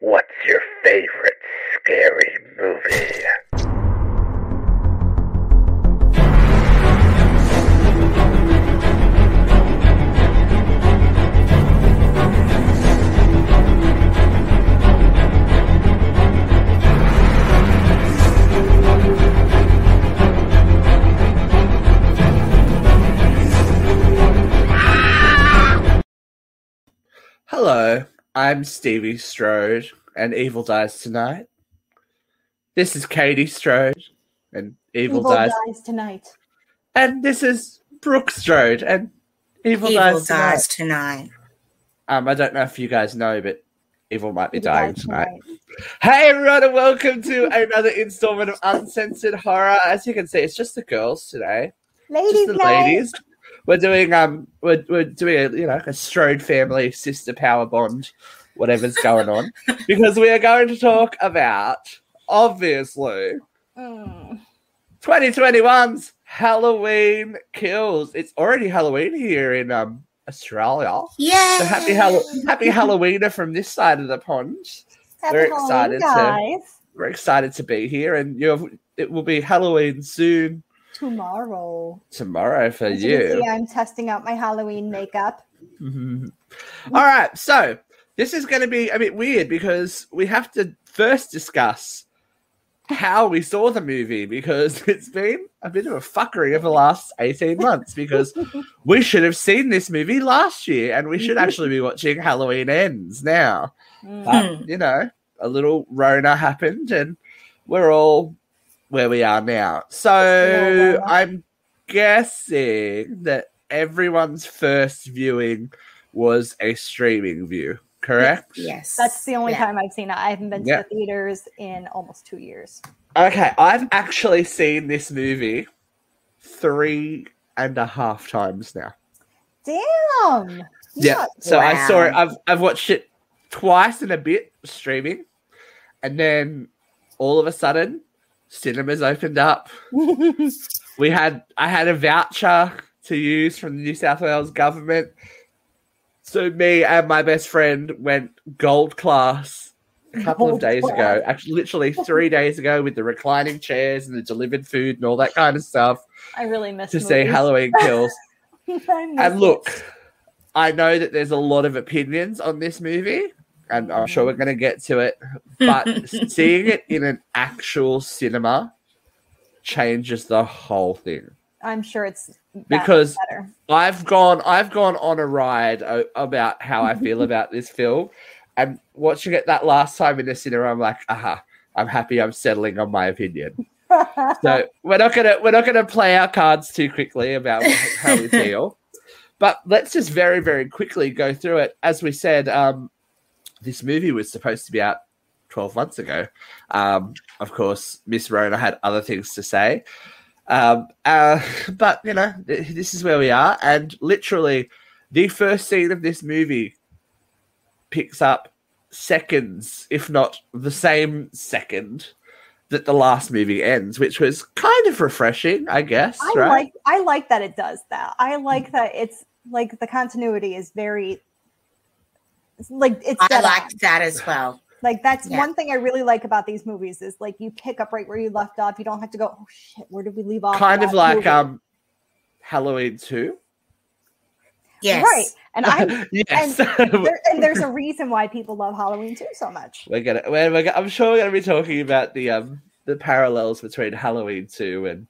What's your favorite scary I'm Stevie Strode, and Evil Dies Tonight. This is Katie Strode, and Evil, Evil Dies. dies tonight. And this is Brooke Strode, and Evil, Evil Dies, dies, Tonight. tonight. Um, I don't know if you guys know, but Evil might be Evil dying dies tonight. Hey everyone, and welcome to another installment of Uncensored Horror. As you can see, it's just the girls today. Ladies, just the night. ladies. We're doing um we're, we're doing a you know a Strode family sister power bond, whatever's going on, because we are going to talk about obviously Mm. 2021's Halloween kills. It's already Halloween here in um Australia. Yeah. So happy Hall- happy Halloweener from this side of the pond. Happy We're Halloween, excited to- We're excited to be here, and you it will be Halloween soon Tomorrow. tomorrow for As you you. see, I'm testing out my Halloween makeup. Mhm. All right, so this is going to be a bit weird because we have to first discuss how we saw the movie because it's been a bit of a fuckery over the last 18 months because we should have seen this movie last year and we should actually be watching Halloween Ends now. Mm. But, you know, a little Rona happened and we're all where we are now. So I'm guessing that everyone's first viewing was a streaming view, correct? Yes. That's the only Yeah. time I've seen it. I haven't been to the theaters in almost two years. Okay, I've actually seen this movie three and a half times now. Damn. Yeah. So I saw it. I've I've watched it twice and a bit streaming, and then all of a sudden, cinemas opened up. We had I had a voucher to use from the New South Wales government. So me and my best friend went gold class a couple of days ago. Actually, literally three days ago, with the reclining chairs and the delivered food and all that kind of stuff I really miss to see. Halloween Kills. And it. look, I know that there's a lot of opinions on this movie, and I'm sure we're going to get to it. But seeing it in an actual cinema changes the whole thing. I'm sure it's Because better. I've gone, I've gone on a ride o- about how I feel about this film, and watching it that last time in the cinema, I'm like, aha, I'm happy. I'm settling on my opinion. So we're not gonna we're not gonna play our cards too quickly about how we feel, but let's just very very quickly go through it. As we said, um, this movie was supposed to be out twelve months ago. Um, of course, Miss Rona had other things to say, um, uh, but you know th- this is where we are, and literally, the first scene of this movie picks up seconds, if not the same second that the last movie ends, which was kind of refreshing, I guess. I right? like I like that it does that. I like that it's like the continuity is very it's like it's I dead liked on. that as well. Like that's Yeah. one thing I really like about these movies is like you pick up right where you left off. You don't have to go, oh shit, where did we leave off? kind of like movie?" um Halloween 2. Yes. right. And I yes. there, and there's a reason why people love Halloween 2 so much. we're gonna we're, we're, go- I'm sure we're gonna be talking about the um the parallels between Halloween 2 and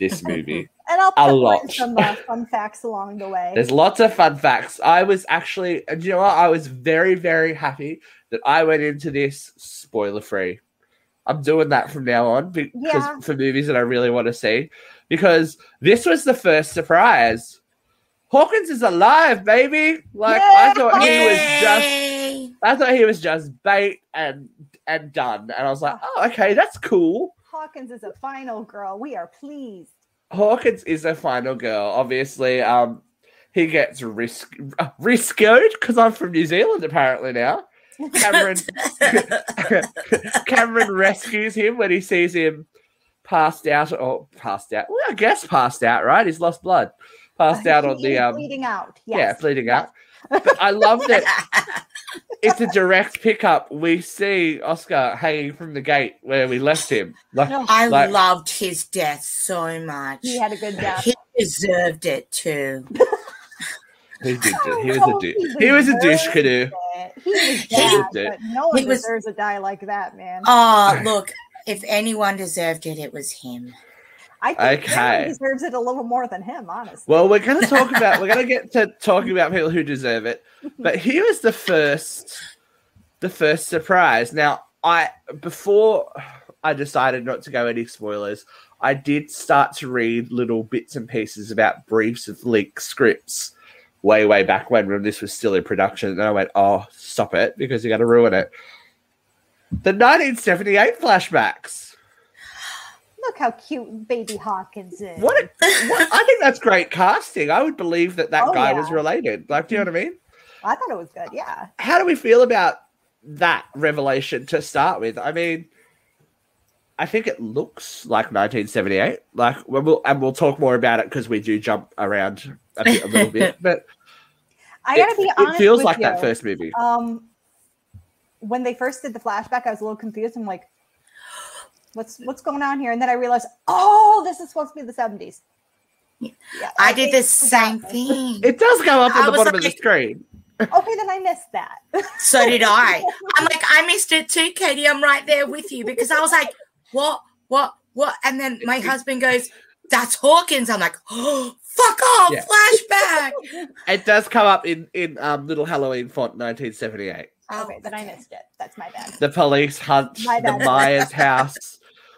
this movie. And I'll A put in lot. some uh, fun facts along the way. There's lots of fun facts. I was actually, and you know what? I was very, very happy that I went into this spoiler free. I'm doing that from now on because Yeah. for movies that I really want to see, because this was the first surprise. Hawkins is alive, baby! Like I thought he was just, Yay! I thought he was just bait and and done, and I was like, oh, okay, that's cool. Hawkins is a final girl. We are pleased. Hawkins is a final girl. Obviously, um, he gets risk uh, riscoed because I'm from New Zealand apparently now. Cameron Cameron rescues him when he sees him passed out or passed out. Well, I guess passed out, right? He's lost blood. Passed out on the um bleeding out. yeah, Yes. bleeding out. But I love that it's a direct pickup. We see Oscar hanging from the gate where we left him. Like, No. I Like- loved his death so much. he had a good death. He deserved it too. he did. it. He was a douche. he He was a douche deserved canoe. He was He but no one He was- deserves a die like that, man. Oh, look, if anyone deserved it, it was him. I think Okay. Deserves it a little more than him, honestly. Well, we're going to talk about. We're going to get to talking about people who deserve it. But here is the first, the first surprise. Now, I before I decided not to go any spoilers, I did start to read little bits and pieces about briefs of leaked scripts way, way back when, when this was still in production. And I went, "Oh, stop it!" Because you're going to ruin it. The 1978 flashbacks. Look how cute baby Hawkins is. What, a, what? I think that's great casting. I would believe that that Oh, guy yeah. was related. Like, do you know what I mean? I thought it was good. Yeah. How do we feel about that revelation to start with? I mean, I think it looks like 1978. Like, we'll, and we'll talk more about it because we do jump around a, bit, a little bit. But I gotta it, be it feels with like you. that first movie. Um, when they first did the flashback, I was a little confused. I'm like, "What's what's going on here?" And then I realized, "Oh, this is supposed to be the '70s." Yeah. Yeah, I did the same thing. It does go up I on the was bottom of the screen. Okay, then I missed that. So did I. I'm like, I missed it too, Katie. I'm right there with you because I was like, what, what, what? And then my husband goes, that's Hawkins. I'm like, oh, fuck off, Yeah. flashback. It does come up in in um, little Halloween font 1978. okay, then I missed it. That's my bad. the police hunt My the bad. Myers house.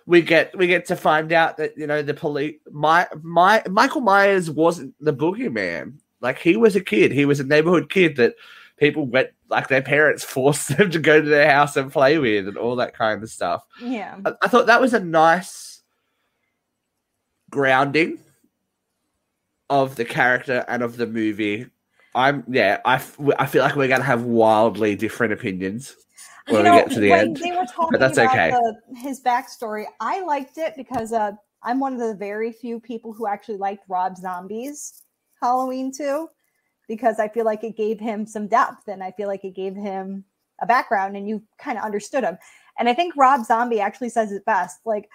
We get we get to find out that you know the police. My my Michael Myers wasn't the boogeyman. Like he was a kid. He was a neighborhood kid that people went like their parents forced them to go to their house and play with and all that kind of stuff. Yeah. I, I thought that was a nice grounding of the character and of the movie. I'm yeah. I, f- I feel like we're gonna have wildly different opinions when You we know, get to the when end. They were talking that's about okay. the, his backstory. I liked it because uh, I'm one of the very few people who actually liked Rob Zombie's Halloween 2 because I feel like it gave him some depth and I feel like it gave him a background and you kind of understood him. And I think Rob Zombie actually says it best. Like,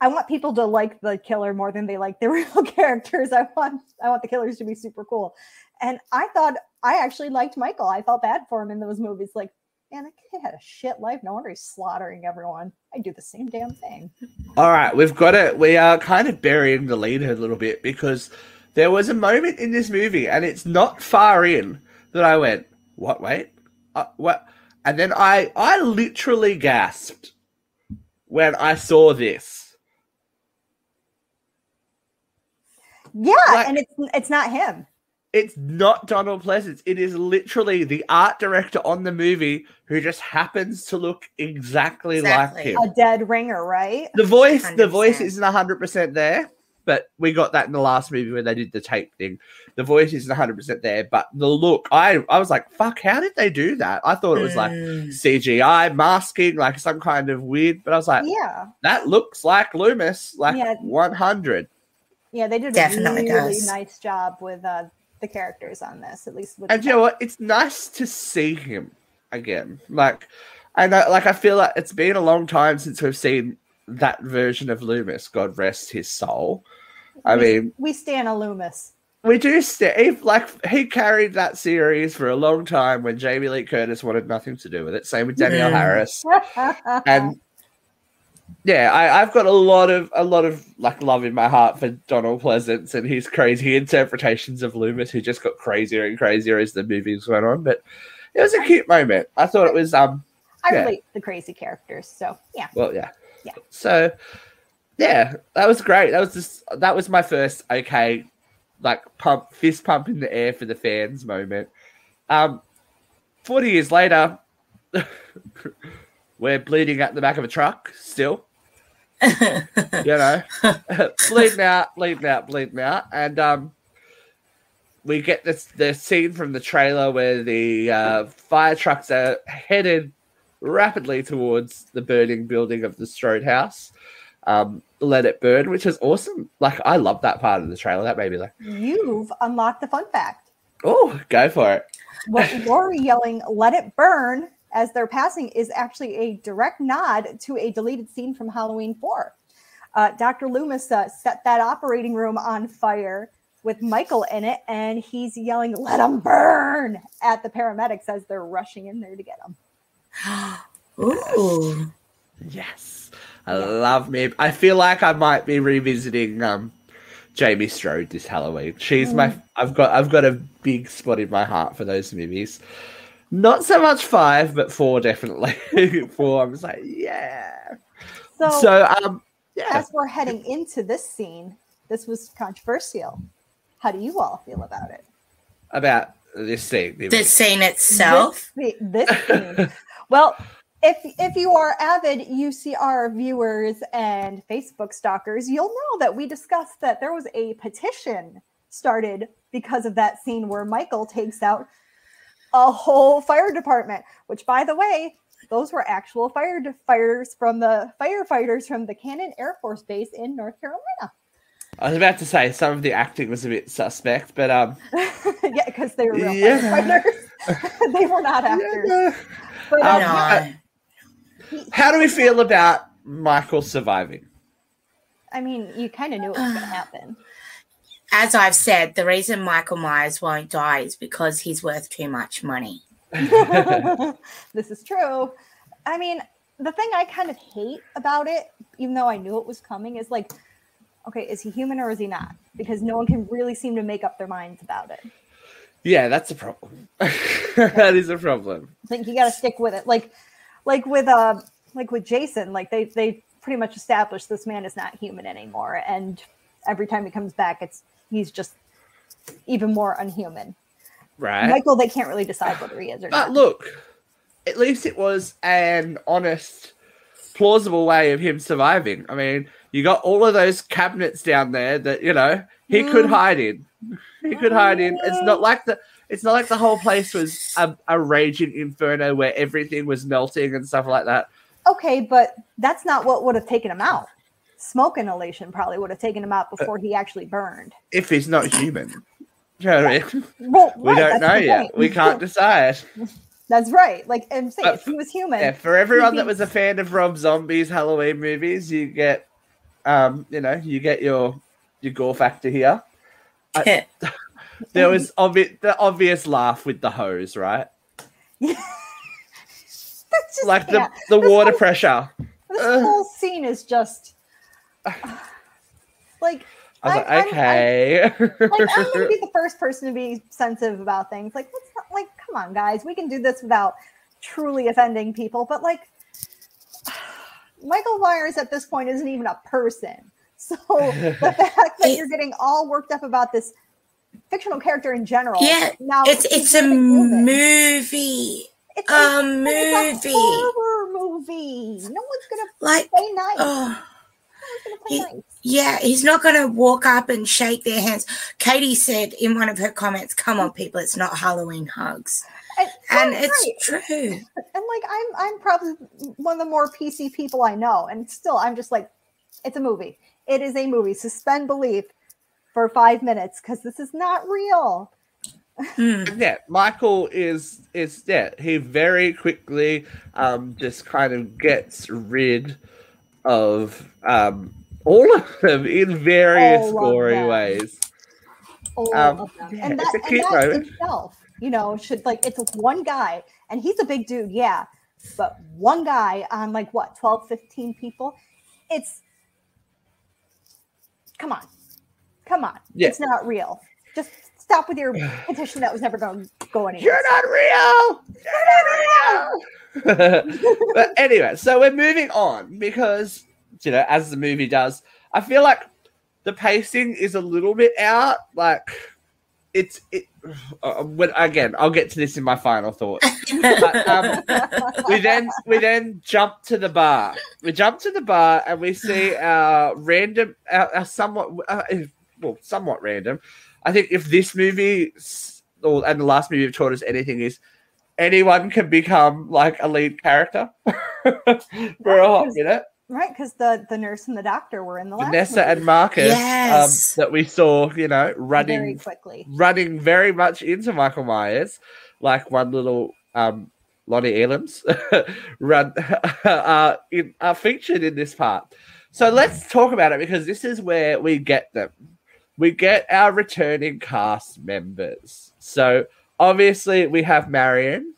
I want people to like the killer more than they like the real characters. I want I want the killers to be super cool. And I thought I actually liked Michael. I felt bad for him in those movies. Like, man, that kid had a shit life. No wonder he's slaughtering everyone. I do the same damn thing. All right, we've got it. We are kind of burying the lead a little bit because there was a moment in this movie, and it's not far in that I went, "What? Wait, uh, what?" And then I, I literally gasped when I saw this. Yeah, Like- and it's it's not him. It's not Donald Pleasence. It is literally the art director on the movie who just happens to look exactly, Exactly. like him. A dead ringer, right? The voice, the 100%. voice isn't hundred percent there, but we got that in the last movie when they did the tape thing. The voice isn't hundred percent there, but the look, I, I was like, "Fuck! How did they do that?" I thought it was like Mm. CGI masking, like some kind of weird. But I was like, Yeah, "That looks like Loomis, like Yeah. one hundred. yeah, they did a really does. nice job with uh, the characters on this. At least with And you know what? It's nice to see him again. Like, I know, like I feel like it's been a long time since we've seen that version of Loomis. God rest his soul. I we, mean, we stand a Loomis. We do Steve like he carried that series for a long time when Jamie Lee Curtis wanted nothing to do with it. Same with Danielle Mm. Harris. And yeah, I, I've got a lot of a lot of like love in my heart for Donald Pleasence and his crazy interpretations of Loomis, who just got crazier and crazier as the movies went on. But it was a cute moment. I thought it was um I yeah. relate the crazy characters. So yeah, well yeah. Yeah. So yeah, that was great. That was just that was my first okay, like pump fist pump in the air for the fans moment. Um forty years later we're bleeding at the back of a truck still. you know, bleeding out, bleeding out, bleeding out, and um, we get this the scene from the trailer where the uh, fire trucks are headed rapidly towards the burning building of the Strode House. Um, let it burn, which is awesome. Like I love that part of the trailer. That made me like, you've unlocked the fun fact. Oh, go for it. What Laurie yelling "Let it burn" as they're passing is actually a direct nod to a deleted scene from Halloween Four. Uh, Dr. Loomis uh, set that operating room on fire with Michael in it, and he's yelling "Let them burn" at the paramedics as they're rushing in there to get him. Ooh. Yes. I love me. I feel like I might be revisiting um Jamie Strode this Halloween. She's my I've got I've got a big spot in my heart for those movies. Not so much five, but four definitely. four, I was like, yeah. So, So um yeah. as we're heading into this scene, this was controversial. How do you all feel about it? About this scene. The scene itself. This, this scene. well, if if you are avid UCR viewers and Facebook stalkers, you'll know that we discussed that there was a petition started because of that scene where Michael takes out a whole fire department. Which, by the way, those were actual fire firefighters from the firefighters from the Cannon Air Force Base in North Carolina. I was about to say some of the acting was a bit suspect, but um yeah, because they were real Yeah. firefighters. they were not actors. But, Um, uh, uh, how do we feel about Michael surviving? I mean, you kind of knew it was going to happen. As I've said, the reason Michael Myers won't die is because he's worth too much money. this is true. I mean, the thing I kind of hate about it, even though I knew it was coming, is like, okay, is he human or is he not? Because no one can really seem to make up their minds about it. Yeah, that's a problem. that is a problem. I think you got to stick with it. Like, like with uh, like with Jason, like they they pretty much established this man is not human anymore, and every time he comes back, it's he's just even more unhuman. Right. Michael, they can't really decide whether he is or But not. look, at least it was an honest, plausible way of him surviving. I mean, you got all of those cabinets down there that you know he could Mm. hide in. He could hide in. It's not like the. It's not like the whole place was a, a raging inferno where everything was melting and stuff like that. Okay, but that's not what would have taken him out. Smoke inhalation probably would have taken him out Uh, before he actually burned. If he's not human, you know what I mean? Well, We right, don't know yet. point. We can't decide. That's right. Like I'm saying, But if he was human, Yeah, for everyone he'd that was a fan of Rob Zombie's Halloween movies, you get, um, you know, you get your your gore factor here. I- There was obvi- the obvious laugh with the hose, right? That's just Like the can't. the This water whole- pressure. This Ugh. whole scene is just like I was I'm- like, I'm- okay. like I'm gonna be the first person to be sensitive about things. Like, let's not like, come on, guys, we can do this without truly offending people. But like, Michael Myers at this point isn't even a person. So the fact that you're getting all worked up about this fictional character in general, Yeah, now It's it's a gonna kill it. movie. It's a but it's a movie. horror movie. No one's gonna Like, play nice. oh, he- yeah, he's not going to walk up and shake their hands. Katie said in one of her comments, "Come on, people, it's not Halloween hugs," And, and it's right. true. and like I'm I'm probably one of the more PC people I know, and still I'm just like, it's a movie. It is a movie. Suspend belief for five minutes because this is not real. Hmm. yeah, Michael is is yeah. He very quickly um just kind of gets rid of um all of them in various gory ways. All Um, of them. yeah, and that, and that moment. itself, you know, should like it's one guy, and he's a big dude, yeah, but one guy on like what 12, 15 people. It's come on, come on. Yeah. It's not real. Just stop with your petition that was never going to go anywhere. You're not real. You're not real. but anyway, so we're moving on because you know, as the movie does, I feel like the pacing is a little bit out. Like it's it. Uh, when, again, I'll get to this in my final thoughts. But, um, we then we then jump to the bar. We jump to the bar and we see our random, our, our somewhat, uh, well, somewhat random. I think if this movie or and the last movie have taught us anything is anyone can become like a lead character for a hot minute. Right, because the the nurse and the doctor were in the last Vanessa movie and Marcus Yes. um, that we saw, you know, running very running quickly. running very much into Michael Myers, like one little um, Lonnie Elam's run uh, in, are featured in this part. So let's talk about it because this is where we get them. We get our returning cast members. So obviously we have Marion,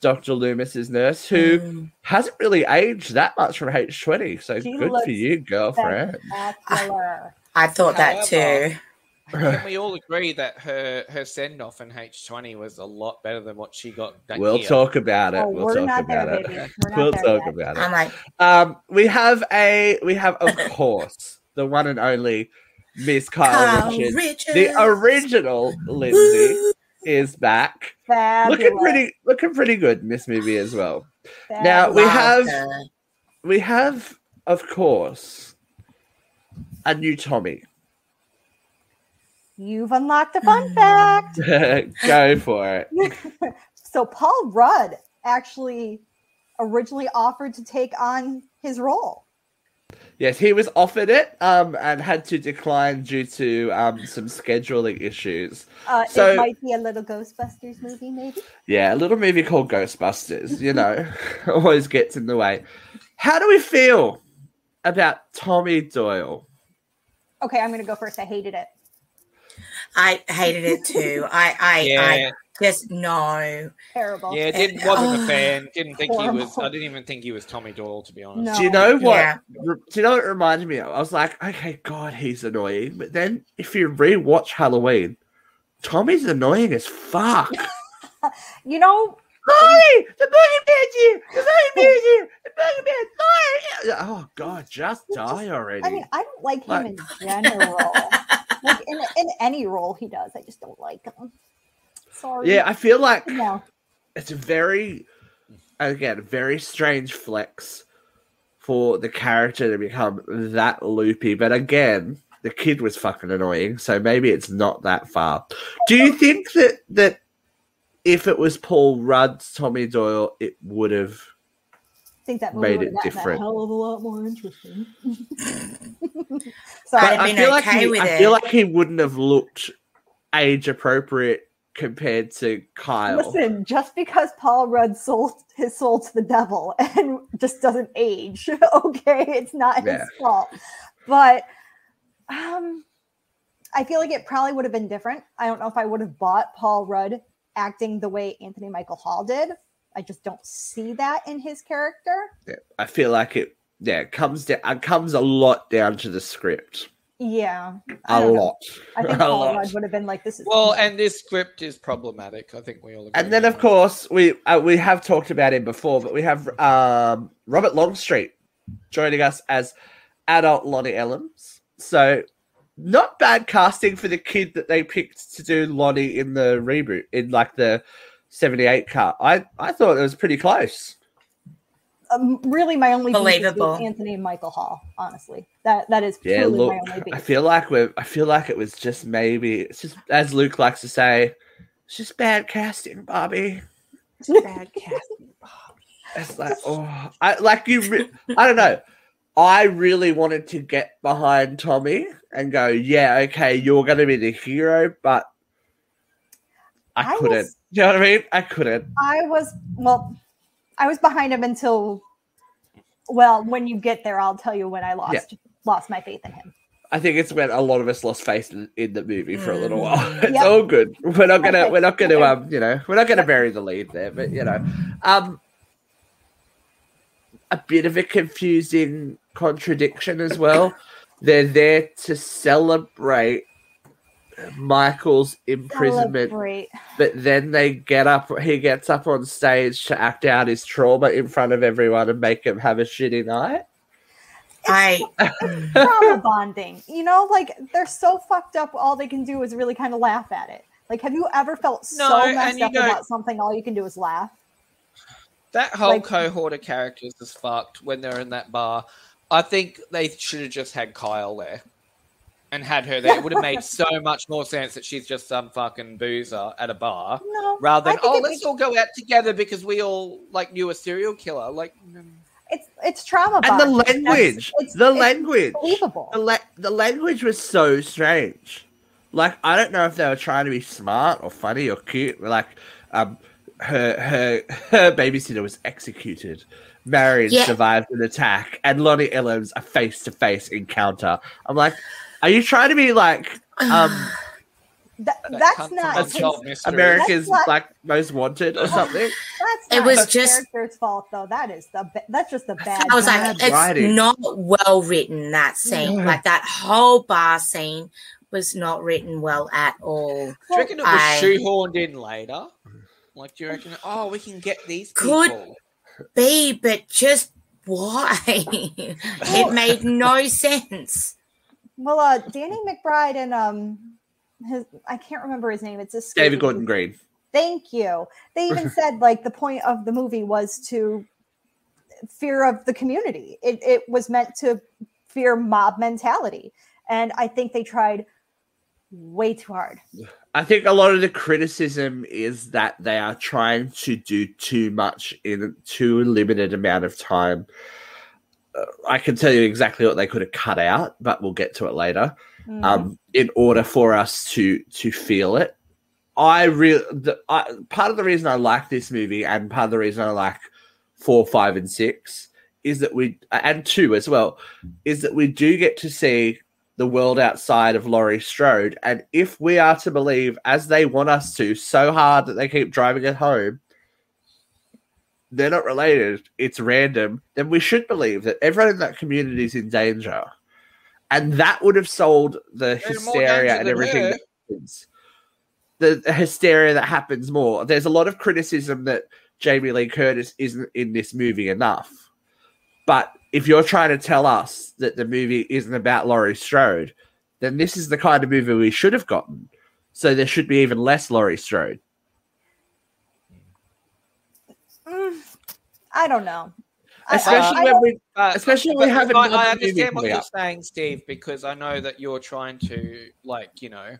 Dr. Loomis's nurse, who Mm. hasn't really aged that much from H20. So She good for you, girlfriend. Spectacular. I thought that too. Can we all agree that her her send off in H twenty was a lot better than what she got? That We'll year? talk about it. Oh, we'll talk about there, it. We're not We'll talk yet. about it. I'm like, Um, we have a we have of course the one and only Miss Kyle, Kyle Richards. Richards. The original Lindsay is back, Fabulous. looking pretty looking pretty good in this movie as well. Now, we have- We have, of course, a new Tommy. You've unlocked a fun fact. Go for it. So Paul Rudd actually originally offered to take on his role. Yes, he was offered it um, and had to decline due to um, some scheduling issues. Uh, So- it might be a little Ghostbusters movie, maybe. Yeah, a little movie called Ghostbusters, you know, always gets in the way. How do we feel about Tommy Doyle? Okay, I'm gonna go first. I hated it. I hated it too. I, I, Yeah, I just no. Terrible. yeah. Didn't wasn't Oh, a fan. Didn't think he was. I didn't even think he was Tommy Doyle to be honest. No. Do you know what? Yeah. Do you know what it reminded me of? I was like, okay, God, he's annoying. But then if you rewatch Halloween, Tommy's annoying as fuck. You know, Tommy, the boogeyman's here. The boogeyman's here. The boogeyman's here. Oh God, just die already. I mean, I don't like him in general. like in, in any role he does, I just don't like him. Sorry. yeah, I feel like No. it's a very again very strange flex for the character to become that loopy but again the kid was fucking annoying so maybe it's not that far do you think that that if it was paul rudd's tommy doyle it would have I think that movie Made it have different. a hell of a lot more interesting. I'd Sorry. have I been feel like he, with I it. feel like he wouldn't have looked age appropriate compared to Kyle. Listen, just because Paul Rudd sold his soul to the devil and just doesn't age, okay, it's not Yeah. his fault. But um, I feel like it probably would have been different. I don't know if I would have bought Paul Rudd acting the way Anthony Michael Hall did. I just don't see that in his character. Yeah, I feel like it. Yeah, it comes down. It comes a lot down to the script. Yeah, a don't know. lot. I think A Paul lot. Rudd would have been like, "This is Well, and this script is problematic. I think we all. Agree And then, of that. course, we uh, we have talked about him before, but we have um, Robert Longstreet joining us as adult Lonnie Elams. So, not bad casting for the kid that they picked to do Lonnie in the reboot in like the '78 cut. I I thought it was pretty close. um, really my only beef is with Believable. Anthony Michael Hall. Honestly, that that is Yeah, truly look, my only beef. I feel like we're. I feel like it was just maybe. It's just as Luke likes to say, it's just bad casting, Bobby. It's bad casting. Bobby. It's like, oh, I like you. Re- I don't know. I really wanted to get behind Tommy and go, yeah, okay, you're going to be the hero, but I, I couldn't. was- you know what I mean? I couldn't. I was well, I was behind him until well, when you get there, I'll tell you when I lost lost my faith in him. I think it's when a lot of us lost faith in, in the movie for a little Mm. while. It's Yep. all good. We're not gonna. We're not gonna. Um. You know. We're not gonna bury the lead there. But you know. Um. A bit of a confusing contradiction as well. They're there to celebrate Michael's imprisonment, Celebrate. but then they get up. He gets up on stage to act out his trauma in front of everyone and make him have a shitty night. I Trauma bonding. You know, like they're so fucked up. All they can do is really kind of laugh at it. Like, have you ever felt No, so messed up don't- about something? All you can do is laugh. That whole Like- cohort of characters is fucked when they're in that bar. I think they should have just had Kyle there and had her there. It would have made so much more sense that she's just some fucking boozer at a bar No, rather than, oh, let's all go out together because we all like knew a serial killer. Like, it's it's trauma. and the language, it's- the it's language, believable. the, la- the language was so strange. Like I don't know if they were trying to be smart or funny or cute. Like um, her her her babysitter was executed. Marion Yeah. survived an attack, and Lonnie Elam's a face to face encounter. I'm like, are you trying to be like um, That- That that's not his, America's That's not- like most wanted or something? that's It was just- character's fault though. That is the ba- that's just the bad. I was like, bad it's writing. not well written. That scene, Yeah. like that whole bar scene, was not written well at all. Do you reckon it was I- shoehorned in later? Like, do you reckon? Oh, we can get these Could- people. B, but just why? it made no sense. well, uh, Danny McBride and um, his I can't remember his name. It's a David Gordon Green. Thank you. They even said like the point of the movie was to fear of the community. It it was meant to fear mob mentality, and I think they tried way too hard. I think a lot of the criticism is that they are trying to do too much in too limited amount of time. Uh, I can tell you exactly what they could have cut out, but we'll get to it later. Mm. Um, in order for us to to feel it, I really part of the reason I like this movie and part of the reason I like four, five, and six is that we and two as well is that we do get to see the world outside of Laurie Strode. And if we are to believe, as they want us to, so hard that they keep driving it home, they're not related, it's random, then we should believe that everyone in that community is in danger. And that would have sold the hysteria and everything that happens. The, the hysteria that happens more. There's a lot of criticism that Jamie Lee Curtis isn't in this movie enough. But if you're trying to tell us that the movie isn't about Laurie Strode, then this is the kind of movie we should have gotten. So there should be even less Laurie Strode. Mm, I don't know. I- I- Especially I uh, when we But, Especially when we have I, another I movie understand what you're up. saying, Steve, because I know that you're trying to, like, you know,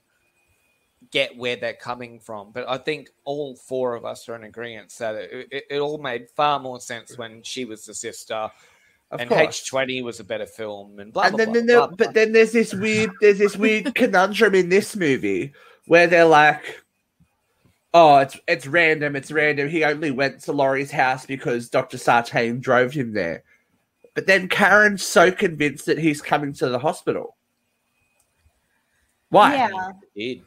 get where they're coming from. But I think all four of us are in agreement that it, it, it all made far more sense when she was the sister, of and. H twenty was a better film, and blah and blah then, blah. then blah, blah. but then there's this weird there's this weird conundrum in this movie where they're like oh it's it's random it's random he only went to Laurie's house because Dr. Sartain drove him there but then Karen's so convinced that he's coming to the hospital why Yeah. Did.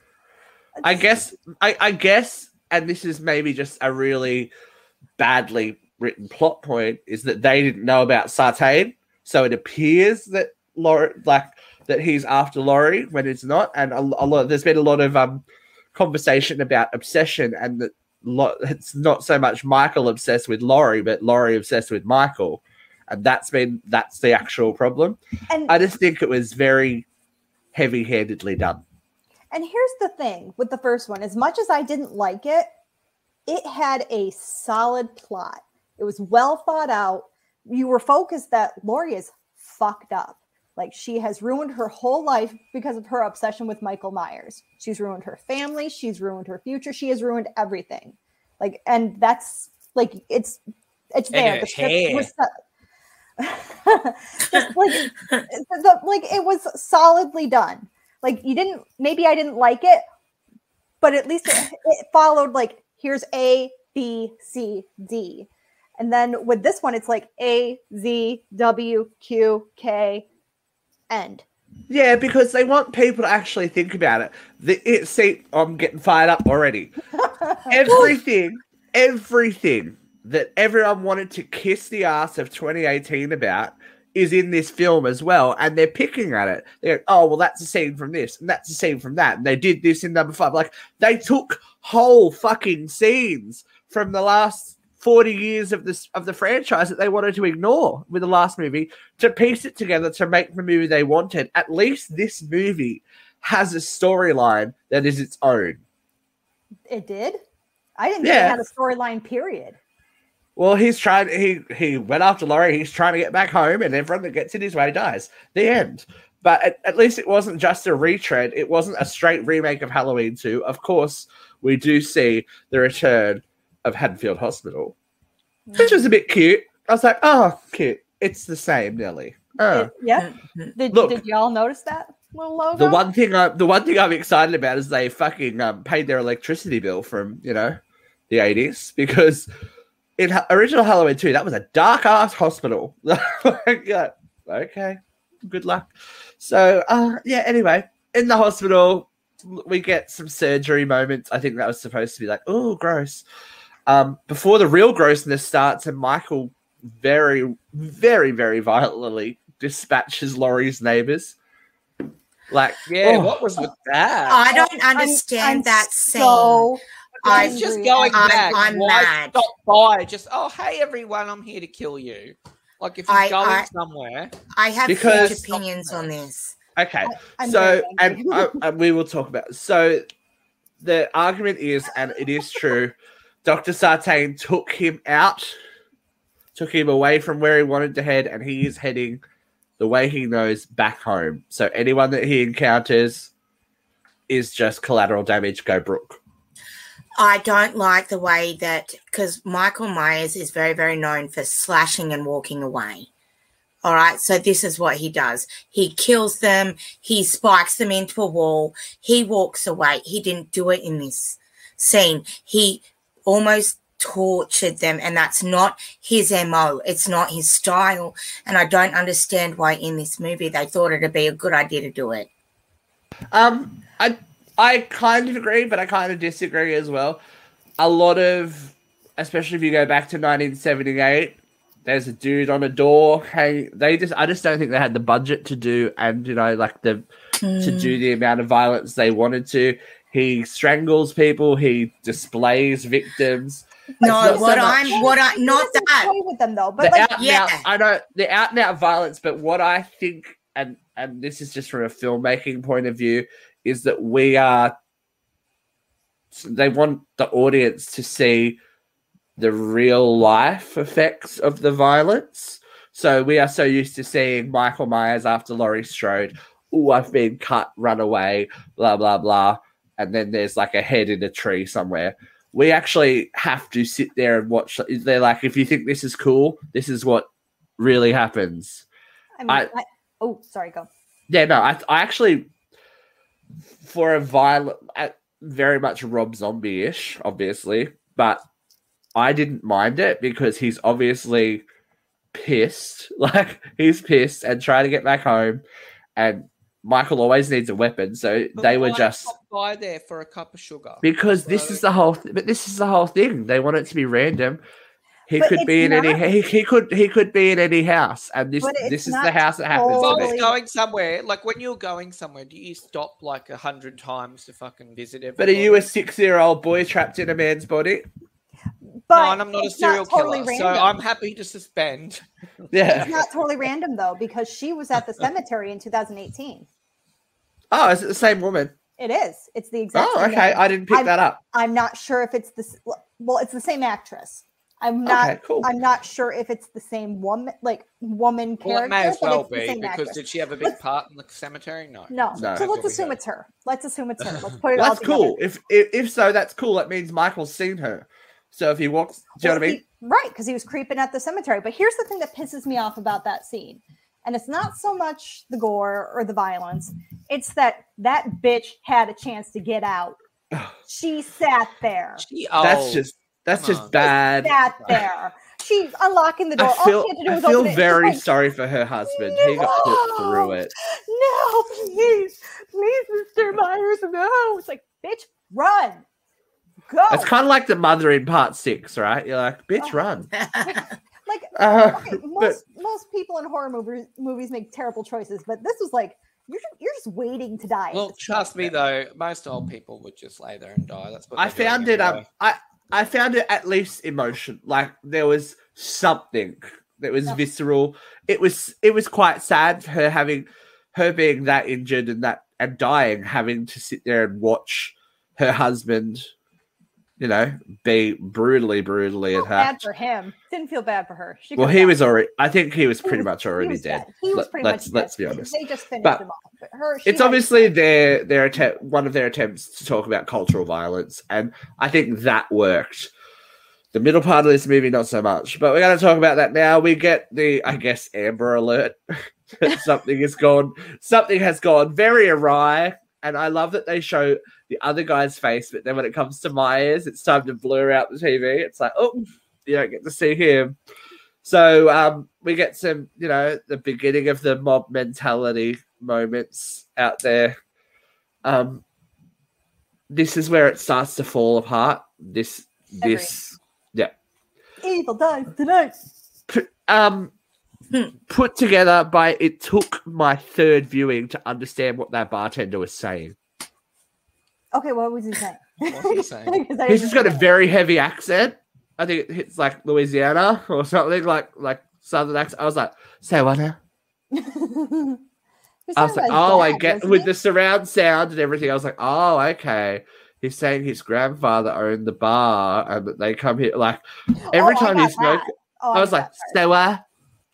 I guess I, I guess, and this is maybe just a really badly written plot point, is that they didn't know about Sartain, so it appears that Laurie, like that he's after Laurie when it's not, and a, a lot. There's been a lot of um conversation about obsession, and that lo- it's not so much Michael obsessed with Laurie, but Laurie obsessed with Michael, and that's been that's the actual problem. And I just think it was very heavy-handedly done. And here's the thing with the first one as much as I didn't like it, it had a solid plot. It was well thought out. You were focused that Laurie is fucked up. Like she has ruined her whole life because of her obsession with Michael Myers. She's ruined her family, she's ruined her future, she has ruined everything. Like, and that's like it's it's there. her The script was Just, like the, like it was solidly done. Like you didn't maybe I didn't like it, but at least it, it followed like here's A, B, C, D. And then with this one, it's like A, Z, W, Q, K, end. Yeah, because they want people to actually think about it. The, it see, I'm getting fired up already. everything, everything that everyone wanted to kiss the ass of 2018 about is in this film as well, and they're picking at it. They're oh well, that's a scene from this, and that's a scene from that, and they did this in number five. Like they took whole fucking scenes from the last 40 years of this of the franchise that they wanted to ignore with the last movie to piece it together to make the movie they wanted. At least this movie has a storyline that is its own. It did. I didn't think it had a storyline, period. Well, he's trying. He he went after Laurie. He's trying to get back home, and everyone that gets in his way dies. The end. But at, at least it wasn't just a retread. It wasn't a straight remake of Halloween Two. Of course, we do see the return of Haddonfield Hospital, which was a bit cute. I was like, oh, cute. It's the same, Nelly. Oh. It- yeah. Mhm. Did, Look. did y'all notice that little logo? The one thing I, the one thing I'm excited about is they fucking um, paid their electricity bill from you know the 80s because in Ha- original Halloween 2 that was a dark ass hospital. Like, yeah, okay, good luck. So uh, yeah, anyway, in the hospital we get some surgery moments. I think that was supposed to be like oh gross. Um, before the real grossness starts, and Michael very, very, very violently dispatches Laurie's neighbors. Like, Yeah, oh. what was with that? I don't I'm- understand I'm that scene. so I'm just going I'm- back. I'm Why mad. stop by? Just oh hey everyone, I'm here to kill you. Like if he's I- going I- somewhere, I have Because- huge opinions on this. Okay, I'm so and, angry. uh, and we will talk about. So the argument is, and it is true, Doctor Sartain took him out, took him away from where he wanted to head, and he is heading the way he knows back home. So anyone that he encounters is just collateral damage. Go Brooke. I don't like the way that because Michael Myers is very, very known for slashing and walking away. All right, so this is what he does. He kills them, he spikes them into a wall, he walks away. He didn't do it in this scene. He almost tortured them, and that's not his MO. It's not his style. And I don't understand why in this movie they thought it'd be a good idea to do it. Um, I I kind of agree, but I kind of disagree as well. A lot of, especially if you go back to 1978, there's a dude on a door. Hey, they just I just don't think they had the budget to do, and you know, like the to do the amount of violence they wanted to. He strangles people. He displays victims. No, not so what much- I'm, what I, He not that. play with them though, but the like out yeah. out, I know the out and out violence, but what I think, and and this is just from a filmmaking point of view, is that we are. They want the audience to see the real life effects of the violence. So we are so used to seeing Michael Myers after Laurie Strode. Oh, I've been cut, run away, blah blah blah, and then there's like a head in a tree somewhere we actually have to sit there and watch. They're like, if you think this is cool, this is what really happens. I mean, I- I, oh, sorry, go. Yeah, no, I, I actually, for a violent, very much Rob Zombie ish, obviously, but I didn't mind it because he's obviously pissed. Like, he's pissed and trying to get back home. And Michael always needs a weapon. So But they were just. stop by there for a cup of sugar. Because this is the whole, th- but this is the whole thing. They want it to be random. He But could be in it's any. He, he could. He could be in any house, and this this is the house that happens. If I To was going somewhere, like when you're going somewhere, do you stop like a hundred times to fucking visit everybody? But are you a six-year-old boy trapped in a man's body? But no, and I'm not a it's serial totally killer, so. I'm happy to suspend. Yeah. It's not totally random though, because she was at the cemetery in 2018. Oh, is it the same woman? It is. It's the exact. Oh, same okay. woman. I didn't pick I'm- that up. I'm not sure if it's this. Well, it's the same actress. I'm not. Okay, cool. I'm not sure if it's the same woman, like woman Well, character. it may as well be because actress. did she have a big part in the cemetery? No. No. No. So let's assume it's her. Let's assume it's her. Let's put it all That's together. cool. If, if if so, that's cool. That means Michael's seen her. So if he walks, do you know what I mean? he- right, because he was creeping at the cemetery. But here's the thing that pisses me off about that scene. And it's not so much the gore or the violence, it's that that bitch had a chance to get out. She sat there. She, That's oh, just that's just on. bad. Sat there. She's unlocking the door. I All feel she had to do I feel open very like, sorry for her husband. He got put through it. No, please, please, Mr. Myers, no. It's like, bitch, run. Go. It's kind of like the mother in part six, right? You're like, bitch, Oh. run. like Uh, okay, but most most people in horror movies movies make terrible choices, but this was like you're ju- you're just waiting to die. Well, trust me though, most old people would just lay there and die. That's what I found it. Um. I I found it at least emotion. Like there was something that was Yeah. visceral. It was it was quite sad for her having her being that injured and that and dying, having to sit there and watch her husband, you know, be brutally brutally Felt bad for him. Didn't feel bad for her. She Well, he was already. I think he was He pretty was- much he already was dead. He was Let- pretty let's much let's dead. be honest. They just finished But him off. But her, it's obviously their their attempt one of their attempts to talk about cultural violence and i think that worked The middle part of this movie, not so much, but we're going to talk about that now. We get the, I guess, Amber Alert. that something has gone, something has gone very awry, and I love that they show the other guy's face, but then when it comes to Myers, it's time to blur out the TV. It's like, oh, you don't get to see him. So um, we get some, you know, the beginning of the mob mentality moments out there. Um, this is where it starts to fall apart. This, this, yeah. Evil dies tonight. Um, put together by it took my third viewing to understand what that bartender was saying. Okay, what was he saying? What's he saying? 'Cause I He's just got a very heavy accent. I think it's like Louisiana or something like like southern accent. I was like, say what now? I was like, about his oh, I get with he? the surround sound and everything. I was like, oh, okay. He's saying his grandfather owned the bar and that they come here. Like oh, every Oh, time he spoke. Oh, I was like, that say what?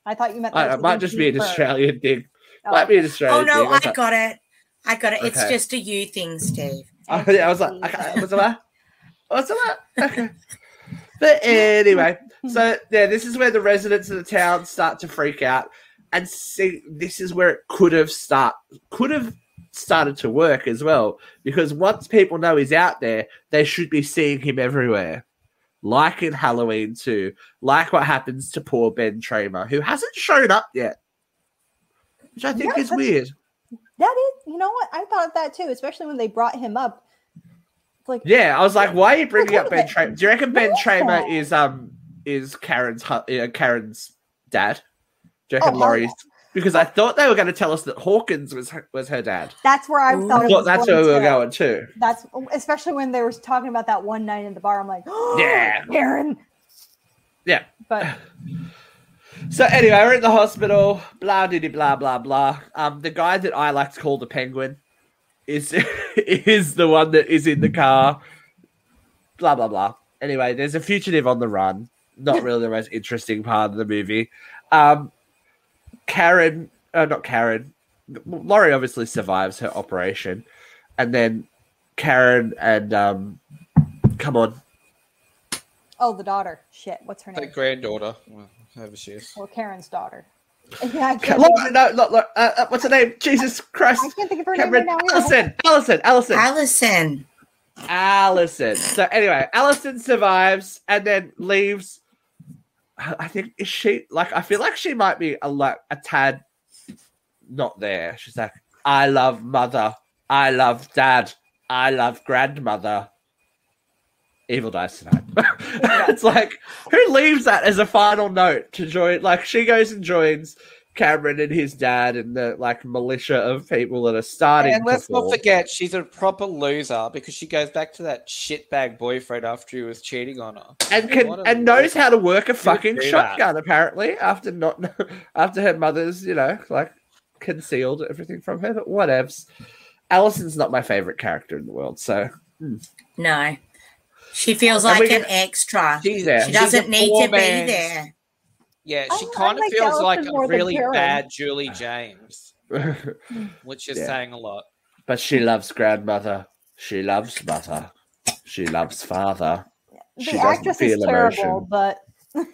I thought you meant. I, that it might just be an deeper. Australian thing. Oh. Might be an Australian. Oh Australian no, thing. was I got it. I got it. It's just a you thing, Steve. I, oh, yeah, I was like, okay, what's the matter? What's the matter? Okay. But anyway, so yeah, this is where the residents of the town start to freak out and see. This is where it could have start could have started to work as well because once people know he's out there, they should be seeing him everywhere, like in Halloween too, like what happens to poor Ben Tramer who hasn't shown up yet, which I think Yeah, is weird. That is, you know what? I thought of that too, especially when they brought him up. Like, Yeah, I was like, why are you bringing up Ben. Tramer? Do you reckon Ben Tramer is um is Karen's uh, Karen's dad? Do you reckon Oh, Laurie's? Because I thought they were going to tell us that Hawkins was her, was her dad. that's where I Ooh. thought I thought was that's going where we were to. going too. That's especially when they were talking about that one night in the bar. I'm like, oh, Yeah. Karen. Yeah. But So anyway, we're at the hospital. Blah diddy blah blah blah. Um, the guy that I like to call the Penguin is is the one that is in the car. Blah blah blah. Anyway, there's a fugitive on the run. Not really the most interesting part of the movie. Um, Karen, uh, not Karen. Laurie obviously survives her operation, and then Karen and um, come on, oh, the daughter. Shit, what's her name? The granddaughter, well, whoever she is. Well, Karen's daughter. Yeah, I Ka- can't, Laura, no, no, no, uh, uh, what's her name? Jesus Christ, I can't think of her Cameron, name right now. Allison, Allison, Allison, Allison. Allison. So anyway, Allison survives and then leaves. I think is she like I feel like she might be a like a tad not there. She's like, I love mother, I love dad, I love grandmother. Evil dies tonight. it's like who leaves that as a final note to join? Like she goes and joins Cameron and his dad and the like militia of people that are starting. And let's to not form. forget, she's a proper loser because she goes back to that shitbag boyfriend after he was cheating on her. and can What a and knows how to work a fucking do that? shotgun apparently after not after her mother's you know like concealed everything from her but whatevs allison's not my favorite character in the world so hmm. No. She feels like an extra. She's, Yeah. She doesn't a need to be there. Yeah, she I- I kind of like feels like Allison a really bad Julie James, which is Yeah. saying a lot. But she loves grandmother she loves mother she loves father The she doesn't actress is terrible, emotion. but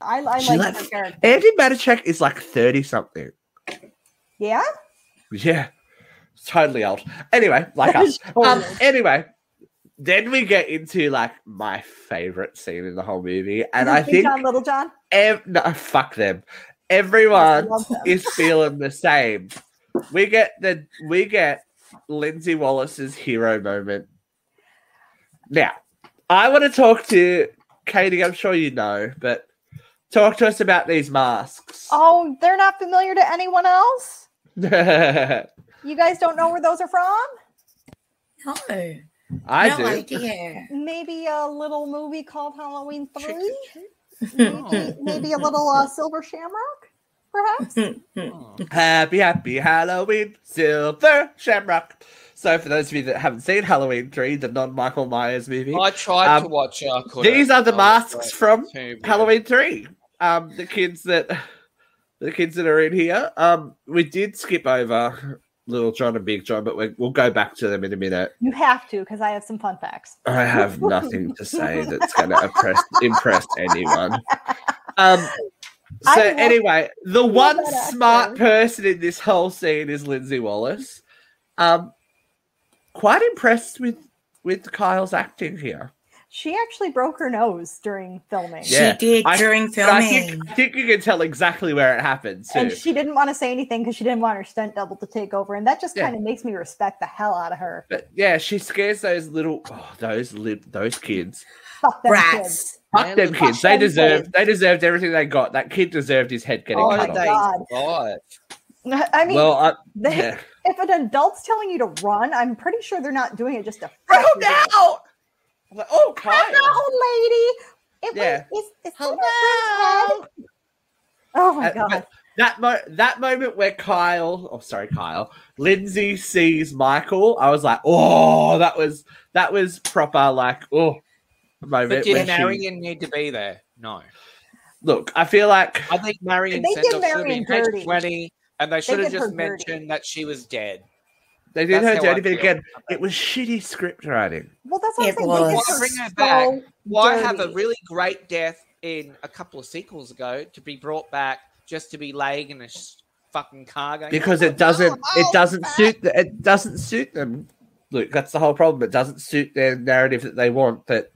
I, I like like- her character. andi Matichak is like 30 something Yeah. yeah totally old anyway like us um anyway then we get into like my favorite scene in the whole movie and i think John Little John. ev- no, fuck them everyone them. is feeling the same we get the we get lindsey wallace's hero moment now i want to talk to katie i'm sure you know but talk to us about these masks Oh, they're not familiar to anyone else. You guys don't know where those are from? No. I no do idea. Maybe a little movie called Halloween Three. Maybe, maybe a little uh, Silver Shamrock, perhaps. Oh. Happy, happy Halloween, Silver Shamrock. So, for those of you that haven't seen Halloween 3, the non Michael Myers movie, I tried Um, to watch. Uh, couldn't. these are the I was masks like, from too weird. Halloween 3. Um, the kids that the kids that are in here. Um, we did skip over Little John and Big John, but we, we'll go back to them in a minute. You have to because I have some fun facts. I have nothing to say that's going to impress impress anyone. Um, so anyway, the one smart person in this whole scene is Lindsey Wallace. Um, quite impressed with with Kyle's acting here. She actually broke her nose during filming. Yeah. She did I- during But I filming. think, I think you can tell exactly where it happened too. And she didn't want to say anything because she didn't want her stunt double to take over. And that just Yeah. kind of makes me respect the hell out of her. but yeah, she scares those little oh, those li- those kids. Fuck them kids. Fuck them look- kids. They them deserved. kids. They deserved everything they got. That kid deserved his head getting Oh Why my cut did off. they God. Oh I mean, Well, I, they, yeah. if an adult's telling you to run, I'm pretty sure they're not doing it just to Oh fuck you. no! I'm like, oh, Kyle. Hello, lady. It Yeah. was, it's, it's on your friend's head. Oh my Uh, god. but that mo- that moment where Kyle, oh sorry, Kyle, Lindsey sees Michael, I was like, oh, that was that was proper like oh moment. But did when she- Marion need to be there? No. Look, I feel like I think Marion They Sendoff did should have Marion been 20, and they should have did her just dirty. mentioned that she was dead. They did That's her how I dirty, but feel. again, it was shitty script writing. well, that's what It I'm saying. was. They did Why bring her so back? Why have a really great death in a couple of sequels ago to be brought back just to be laying in a sh- fucking car going? because "Oh, it doesn't Mom, it oh, doesn't back." suit the, it doesn't suit them. Look, that's the whole problem. It doesn't suit their narrative that they want. That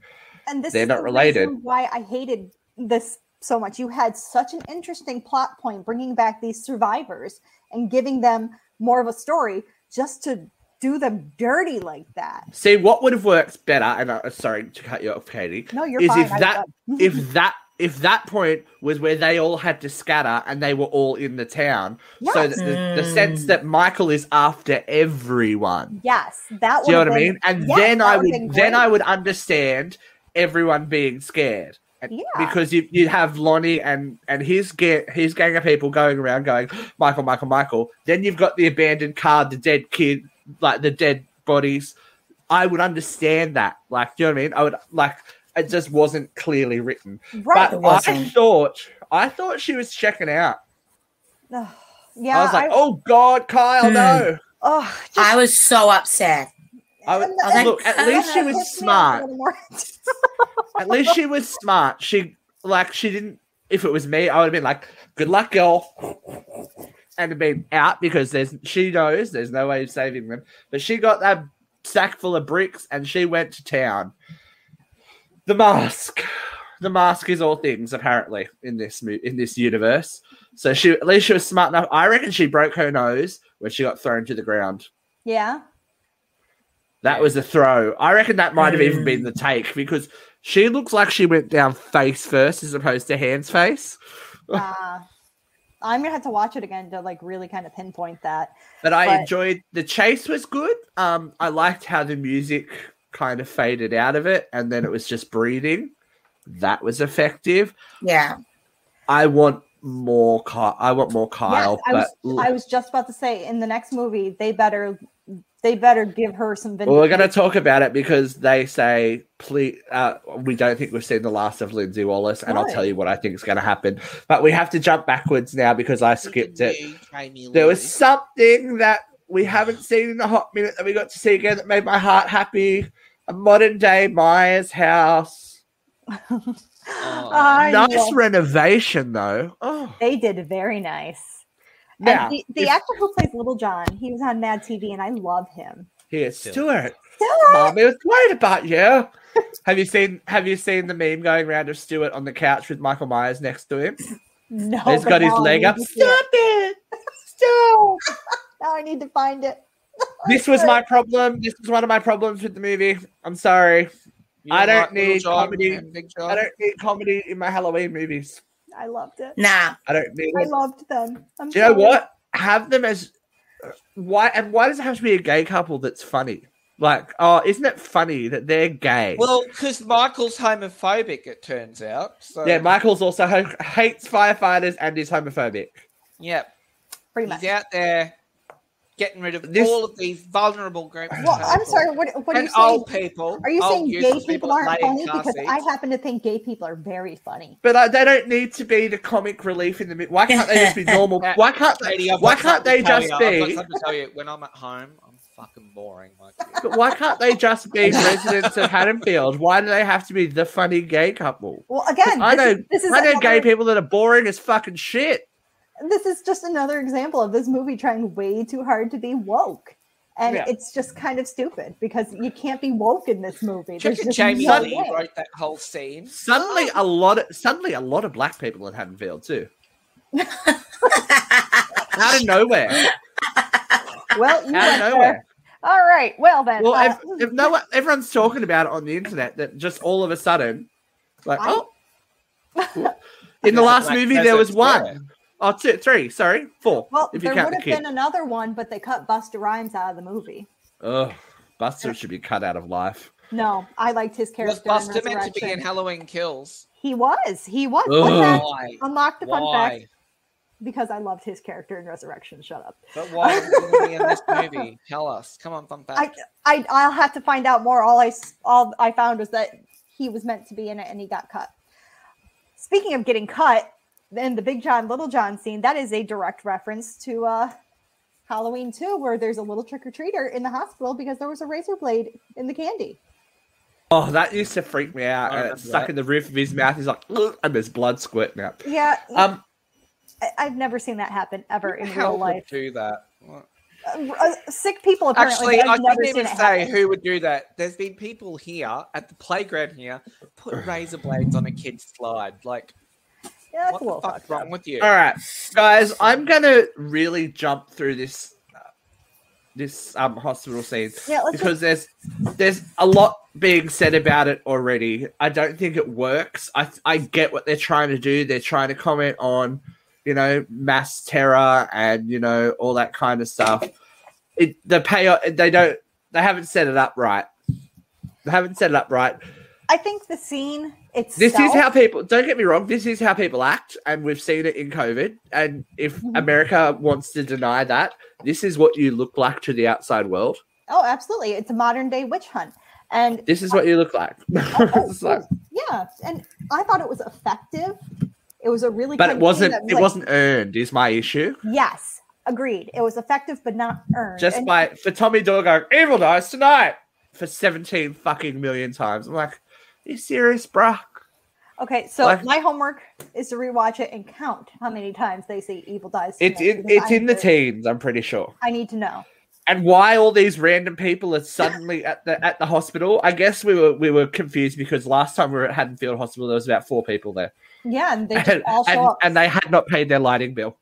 and this They're is not the related. Why I hated this so much. You had such an interesting plot point bringing back these survivors and giving them more of a story just to do them dirty like that. see what would have worked better. And uh, sorry to cut you off, Katie. No, you're Is fine. if that- if that if that point was where they all had to scatter and they were all in the town, so Yes. that the, the sense that Michael is after everyone. yes, that. Do you know what I mean? And yes, then I would been then I would understand everyone being scared. And- Yeah. Because you you have Lonnie and and his gang his gang of people going around going Michael Michael Michael. Then you've got the abandoned car, the dead kid, like the dead bodies. I would understand that. Like, do you know what I mean? I would like it just wasn't clearly written. right. But It I wasn't. thought I thought she was checking out. Yeah, I was like, I- oh God, Kyle, no. oh, just- I was so upset. I I look, at least she was pissed me off a smart. At least she was smart. She like she didn't. If it was me, I would have been like, "Good luck, girl," and been out because there's she knows there's no way of saving them. But she got that sack full of bricks and she went to town. The mask, the mask is all things apparently in this mo- in this universe. So she at least she was smart enough. I reckon she broke her nose when she got thrown to the ground. yeah, That was a throw. I reckon that might have even been the take because she looks like she went down face first as opposed to hands face. uh, I'm gonna have to watch it again to like really kind of pinpoint that. But I But- enjoyed the chase was good. Um, I liked how the music kind of faded out of it and then it was just breathing. That was effective. Yeah. I want more Kyle. I want more Kyle. yes, I was, I was just about to say in the next movie they better they better give her some. well, we're going to talk about it because they say, please, uh, we don't think we've seen the last of Lindsey Wallace, and I'll tell you what I think is going to happen. But we have to jump backwards now because I skipped it. There was something that we haven't seen in a hot minute that we got to see again that made my heart happy. A modern day Myers house. Oh. Nice renovation though. Oh, They did very nice. Now and the, the actor who plays Little John, he was on Mad TV, and I love him. here, Still. Stuart. Stuart! Mommy was worried about you. have you seen Have you seen the meme going around of Stuart on the couch with Michael Myers next to him? No, He's but got his leg up. to see it. Stop it! Stop! Now I need to find it. This was my problem. This was one of my problems with the movie. I'm sorry. You I don't need comedy. and Big John? I don't need comedy in my Halloween movies. I loved it. Nah. I don't need I loved them. I'm Do you know what? Have them as why and why does it have to be a gay couple that's funny? Like, oh, isn't it funny that they're gay? Well, because Michael's homophobic, it turns out. So yeah, Michael's also ho- hates firefighters and is homophobic. Yep. Pretty much. he's out there getting rid of This- all of these vulnerable groups. Well, I'm sorry. What, what are you and saying? old people. Are you saying gay people that aren't funny? Because seats. I happen to think gay people are very funny. But uh, they don't need to be the comic relief in the middle. Why can't they just be normal? Why can't they? Katie, Why can't they just you. I've got be? something to tell you. When I'm at home, I'm fucking boring. Like. But why can't they just be residents of Haddonfield? Why do they have to be the funny gay couple? Well, again, I know, is, this is I know gay another- people that are boring as fucking shit. This is just another example of this movie trying way too hard to be woke. And Yeah. it's just kind of stupid because you can't be woke in this movie. Do you There's reckon just Jamie no Lee way. wrote that whole scene? Suddenly, a lot of suddenly a lot of black people in Haddonfield too, out of nowhere, Well, you out went of there. nowhere. All right. Well then. Well, uh, if, if no one, everyone's talking about it on the internet, that just all of a sudden, like, I- oh, in the last Like movie there was Desert one, oh, two, three, sorry, four. well, if you there would have kid. been another one, but they cut Busta Rhymes out of the movie. Ugh, Busta should be cut out of life. No, I liked his character. Was Busta meant to be in Halloween Kills? He was. He was. Fact, Why? unlock the fun Why? fact because I loved his character in Resurrection. Shut up. But why was he be in this movie? Tell us. Come on, fun I, fact. I I I'll have to find out more. All I s- all I found was that he was meant to be in it and he got cut. Speaking of getting cut, then the Big John Little John scene that is a direct reference to uh, Halloween 2, where there's a little trick or treater in the hospital because there was a razor blade in the candy. Oh, that used to freak me out. I And it's stuck that. in the roof of his mouth. He's like, "Ugh," and there's blood squirting out. Yeah, Um, I, I've never seen that happen ever in real life. do that? What? Uh, uh, sick people apparently. Actually, I I've never couldn't even say happen. who would do that. There's been people here at the playground here put razor blades on a kid's slide. Like, Yeah, that's what a little the fuck's fucked wrong up. with you? all right, guys, I'm gonna really jump through this uh, this um hospital scene Yeah, let's because there's there's a lot being said about it already. I don't think it works. I I get what they're trying to do. They're trying to comment on, you know, mass terror and you know all that kind of stuff. It the payoff they don't they haven't set it up right. They haven't set it up right. I think the scene itself. This is how people don't get me wrong, this is how people act, and we've seen it in COVID. And if Mhm. America wants to deny that, this is what you look like to the outside world. Oh, absolutely! It's a modern day witch hunt, and This is what you look like. oh, oh, like- oh, yeah, and I thought it was effective. It was a really, but it wasn't that, it like- wasn't earned, is my issue. Yes, agreed. It was effective, but not earned. Just And- by for Tommy Doyle going, Evil dies tonight for 17 fucking million times. I'm like, you serious, bruh? okay, so like- my homework is to rewatch it and count how many times they say "evil dies." It's in it's I in the need- teens, I'm pretty sure. I need to know. and why all these random people are suddenly at the at the hospital. I guess we were we were confused because last time we were at Haddonfield Hospital, there was about four people there, Yeah, and they just and, all show and, up. and they had not paid their lighting bill.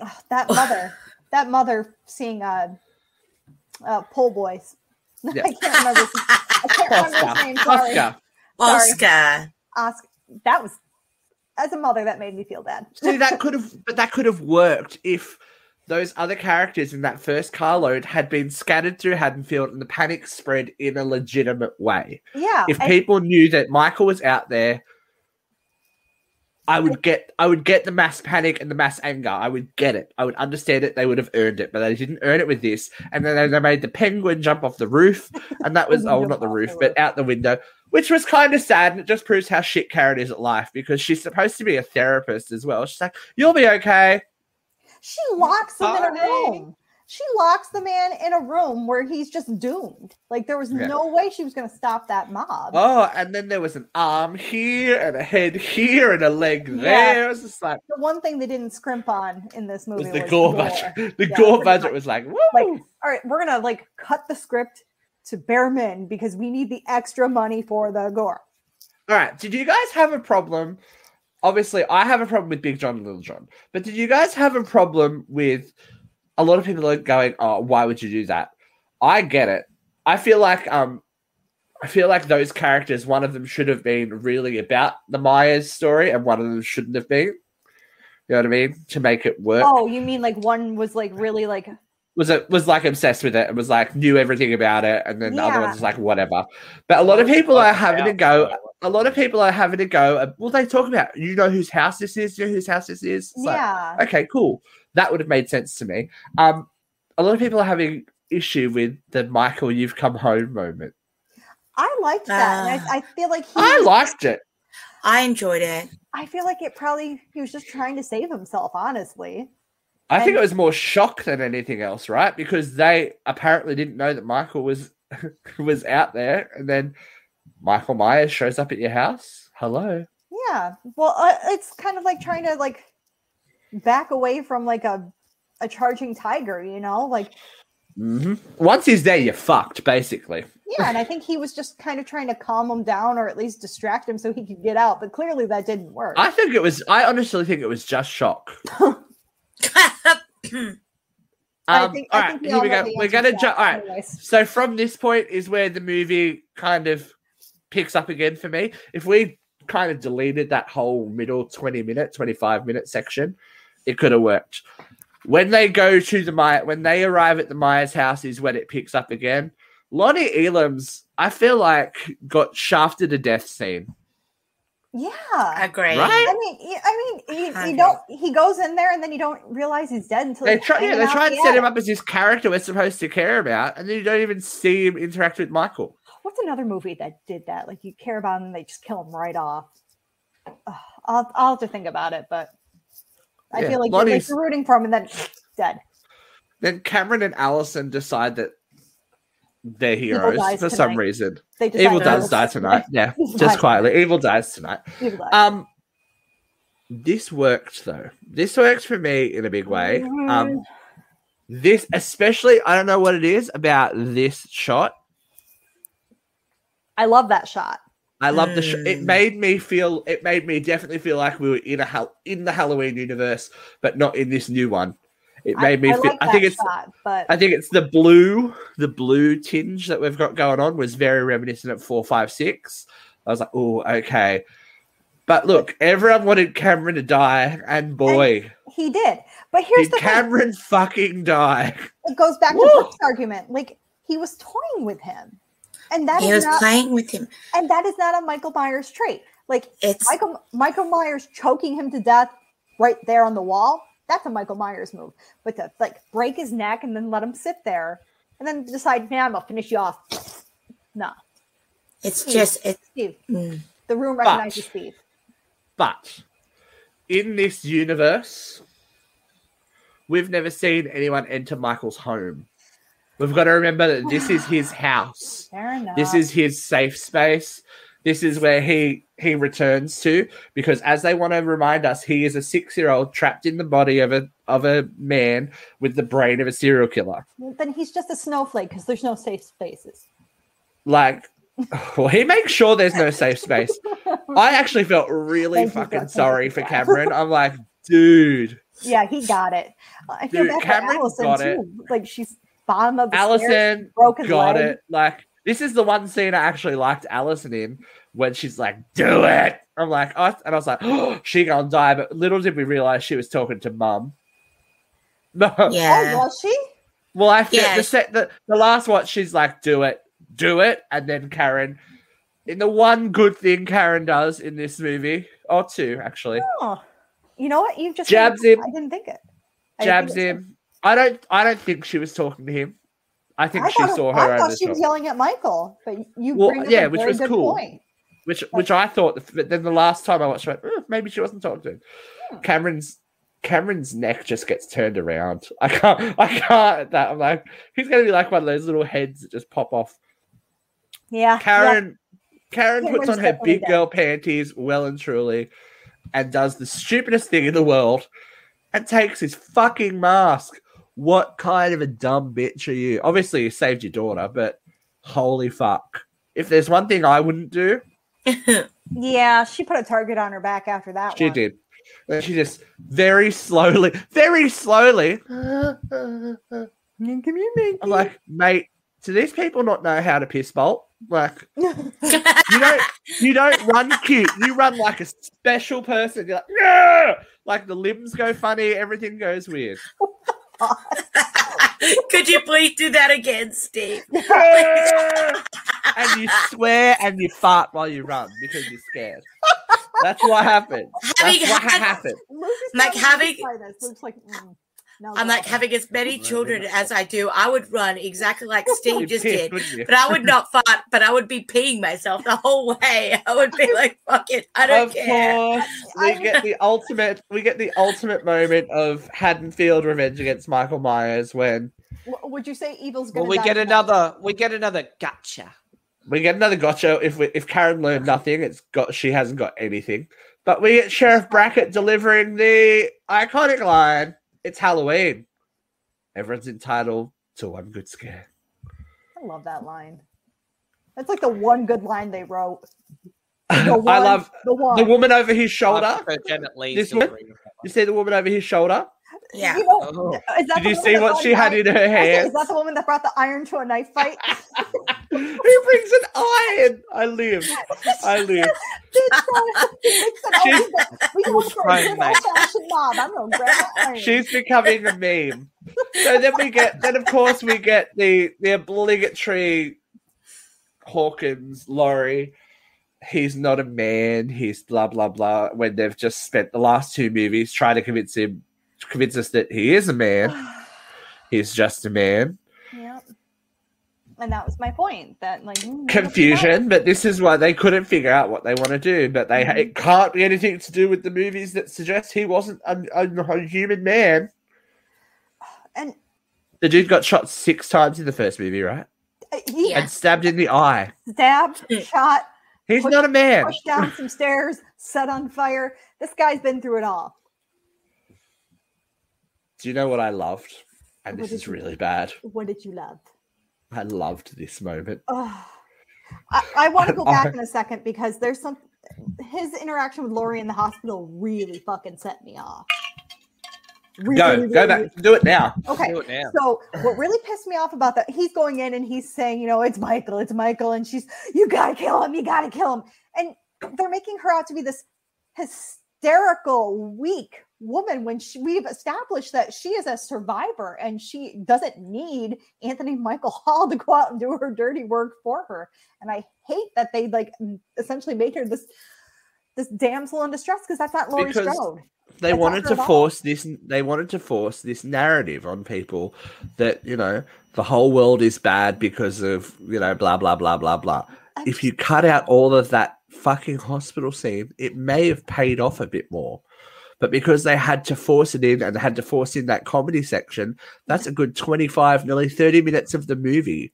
Ugh, that mother, that mother seeing uh, uh, Pole Boys. I can't remember. I can't remember his name. Sorry. Oscar. Sorry. Oscar. Oscar. That was as a mother that made me feel bad. See, that could have, but that could have worked if those other characters in that first carload had been scattered through Haddonfield and the panic spread in a legitimate way. Yeah, if and- people knew that Michael was out there, I would get I would get the mass panic and the mass anger. I would get it. I would understand it. They would have earned it, but they didn't earn it with this. And then they, they made the penguin jump off the roof, and that was oh not the roof, but out the window, which was kind of sad. And it just proves how shit Karen is at life because she's supposed to be a therapist as well. She's like, "You'll be okay." she locks him in a room. She locks the man in a room where he's just doomed. Like there was Yeah. no way she was going to stop that mob. Oh, and then there was an arm here and a head here and a leg Yeah. there. It was just like The one thing they didn't scrimp on in this movie was the was gore budget. The Yeah, gore budget was like, woo. Like, all right, we're gonna like cut the script to bare min because we need the extra money for the gore. All right. Did you guys have a problem? Obviously, I have a problem with Big John and Little John. But did you guys have a problem with a lot of people are going, "Oh, why would you do that?" I get it. I feel like um, I feel like those characters. One of them should have been really about the Myers story, and one of them shouldn't have been. You know what I mean? To make it work. Oh, you mean like one was like really like was it was like obsessed with it and was like knew everything about it, and then the other Yeah. one's like whatever. But a lot of people are having to go. A lot of people are having to go. uh, Well, they talk about you know whose house this is. You know whose house this is. It's like, yeah. okay, cool. That would have made sense to me. Um, a lot of people are having issue with the Michael "You've Come Home" moment. I liked that. and Ah. I, I feel like he I liked it. I enjoyed it. I feel like it probably he was just trying to save himself, honestly. I think it was more shock than anything else, right? Because they apparently didn't know that Michael was was out there, and then Michael Myers shows up at your house. Hello. Yeah. Well, uh, it's kind of like trying to like back away from like a a charging tiger, you know? Like hmm Once he's there, you're fucked, basically. yeah, and I think he was just kind of trying to calm him down or at least distract him so he could get out, but clearly that didn't work. I think it was. I honestly think it was just shock. Um, think, all right, we here we go. We're gonna jump. All right. anyways. So from this point is where the movie kind of picks up again for me. If we kind of deleted that whole middle 20 minute, 25 minute section, it could have worked. When they go to the Maya, when they arrive at the Myers house is when it picks up again. Lonnie Elam's, I feel like, got shafted to death scene. Yeah. Agree. Right? I mean, I mean, you, you don't. He goes in there, and then you don't realize he's dead until They try, yeah, they try and the set him up as this character we're supposed to care about, and then you don't even see him interact with Michael. What's another movie that did that? Like you care about him, and they just kill him right off. Ugh, I'll I'll have to think about it, but I Yeah, feel like you're, like you're rooting for him, and then dead. Then Cameron and Allison decide that they're heroes dies for some reason. They Evil does die tonight. Yeah, just quietly. Evil dies tonight. Evil dies. Um, this worked though. This works for me in a big way. Mm-hmm. Um, this especially, I don't know what it is about this shot. I love that shot. I love the. Sh- it Mm. made me feel. It made me definitely feel like we were in a hal- in the Halloween universe, but not in this new one. It I- made me I, feel. like I think it's. shot, but I think it's the blue, the blue tinge that we've got going on was very reminiscent of four, five, six. I was like, oh, okay. But look, everyone wanted Cameron to die, and boy, he did. But here's did the thing: Cameron fucking die. it goes back Woo! to Brooke's argument. Like he was toying with him, and that He is was not, playing with him. and that is not a Michael Myers trait. Like It's Michael Michael Myers choking him to death right there on the wall. That's a Michael Myers move. But to like break his neck and then let him sit there and then decide, man, I'm gonna finish you off. No, it's just it's Steve. mm. The room recognizes Steve. But in this universe, we've never seen anyone enter Michael's home. We've got to remember that this is his house. Fair enough. This is his safe space. This is where he he returns to because as they want to remind us, he is a six year old trapped in the body of a of a man with the brain of a serial killer. Then he's just a snowflake because there's no safe spaces. Like, well, he makes sure there's no safe space. I actually felt really Thank fucking. Sorry for Cameron. I'm like, dude, Yeah, he got it. I feel Dude, bad Cameron for Allison got too. it. Like she's bottom of the stairs. Allison his got leg. it. Like, this is the one scene I actually liked Allison in when she's like, "Do it." I'm like, oh, and I was like, oh, she gonna die. But little did we realize she was talking to mum. No, yeah. Oh, was she? well, I feel Yeah. the, set, the the last one, she's like, "Do it, do it," and then Karen. In the one good thing Karen does in this movie, or two actually, Oh, you know what? You just Jabs him. I didn't think it. I jabs think him. I don't. I don't think she was talking to him. I think I she thought, saw I thought she was yelling at Michael, but you Well, bring up yeah, a which very was good cool. point. which which I thought. But then the last time I watched, I went, "Oh, maybe she wasn't talking to him. Hmm. Cameron's Cameron's neck just gets turned around. I can't. I can't. At that I'm like, he's gonna be like one of those little heads that just pop off. Yeah, Karen. Karen puts on her big girl panties well and truly, and does the stupidest thing in the world, and takes his fucking mask. What kind of a dumb bitch are you? Obviously, you saved your daughter, but holy fuck! If there's one thing I wouldn't do, yeah, yeah. She put a target on her back after that. She one. did. She just very slowly, very slowly. I'm like, mate, do these people not know how to piss bolt? Like, you don't, you don't run cute. You run like a special person. You're like, "Yeah!" like the limbs go funny, everything goes weird. Could you please do that again, Steve? And you swear and you fart while you run because you're scared. That's what happens. That's what had- happened. Luke's Like having- surprised by this. Luke's like, mm. No, I'm like having as many children as I do. I would run exactly like Steve just piss, did. But I would not fart, but I would be peeing myself the whole way. I would be like, fuck it, I don't of care. course, we get the ultimate. We get the ultimate moment of Haddonfield revenge against Michael Myers when Would you say evil's gonna? Well, we die get tonight? another. We get another gotcha. we get another gotcha. If we, if Karen learned nothing, it's got she hasn't got anything. But we get Sheriff Brackett delivering the iconic line: "It's Halloween. Everyone's entitled to one good scare." I love that line. That's like the one good line they wrote. I The one- love the one. the woman over his shoulder. I prefer Janet Leigh This still one? agree with that You see the woman over his shoulder? Yeah. You know, Oh. is that Did you see what she had iron- in her I said, hands? Is that the woman that brought the iron to a knife fight? Who brings an iron? I live. I live. Bitch, bro, mix it up. She's- We go- we go for a Right, good mate. old-fashioned mob. I'm gonna grab the. She's becoming a meme. So then we get, then of course we get the the obligatory Hawkins Laurie. He's not a man. He's blah blah blah. When they've just spent the last two movies trying to convince him, convince us that he is a man. He's just a man. Yep. And that was my point. That like Confusion, but this is why they couldn't figure out what they want to do. But they it can't be anything to do with the movies that suggest he wasn't a, a, a human man. And The dude got shot six times in the first movie, right? uh, Yeah. And stabbed in the eye. stabbed, shot, He's Push- not a man. pushed down some stairs, set on fire. This guy's been through it all. Do you know what I loved? And What this is you- really bad. What did you love? I loved this moment. Oh, I, I want to go I- back in a second because there's some his interaction with Laurie in the hospital really fucking set me off. Really, Go, go back. Do it now. Okay. Do it now. So what really pissed me off about that, he's going in and he's saying, you know, it's Michael, it's Michael, and she's, you gotta kill him, you gotta kill him. And they're making her out to be this hysterical, weak woman when she, we've established that she is a survivor and she doesn't need Anthony Michael Hall to go out and do her dirty work for her. And I hate that they like essentially made her this this damsel in distress because that's not Laurie Because Strode. They That's wanted to her at all. force this. They wanted to force this narrative on people that you know the whole world is bad because of you know blah blah blah blah blah. If you cut out all of that fucking hospital scene, it may have paid off a bit more. But because they had to force it in and had to force in that comedy section, that's a good 25, nearly 30 minutes of the movie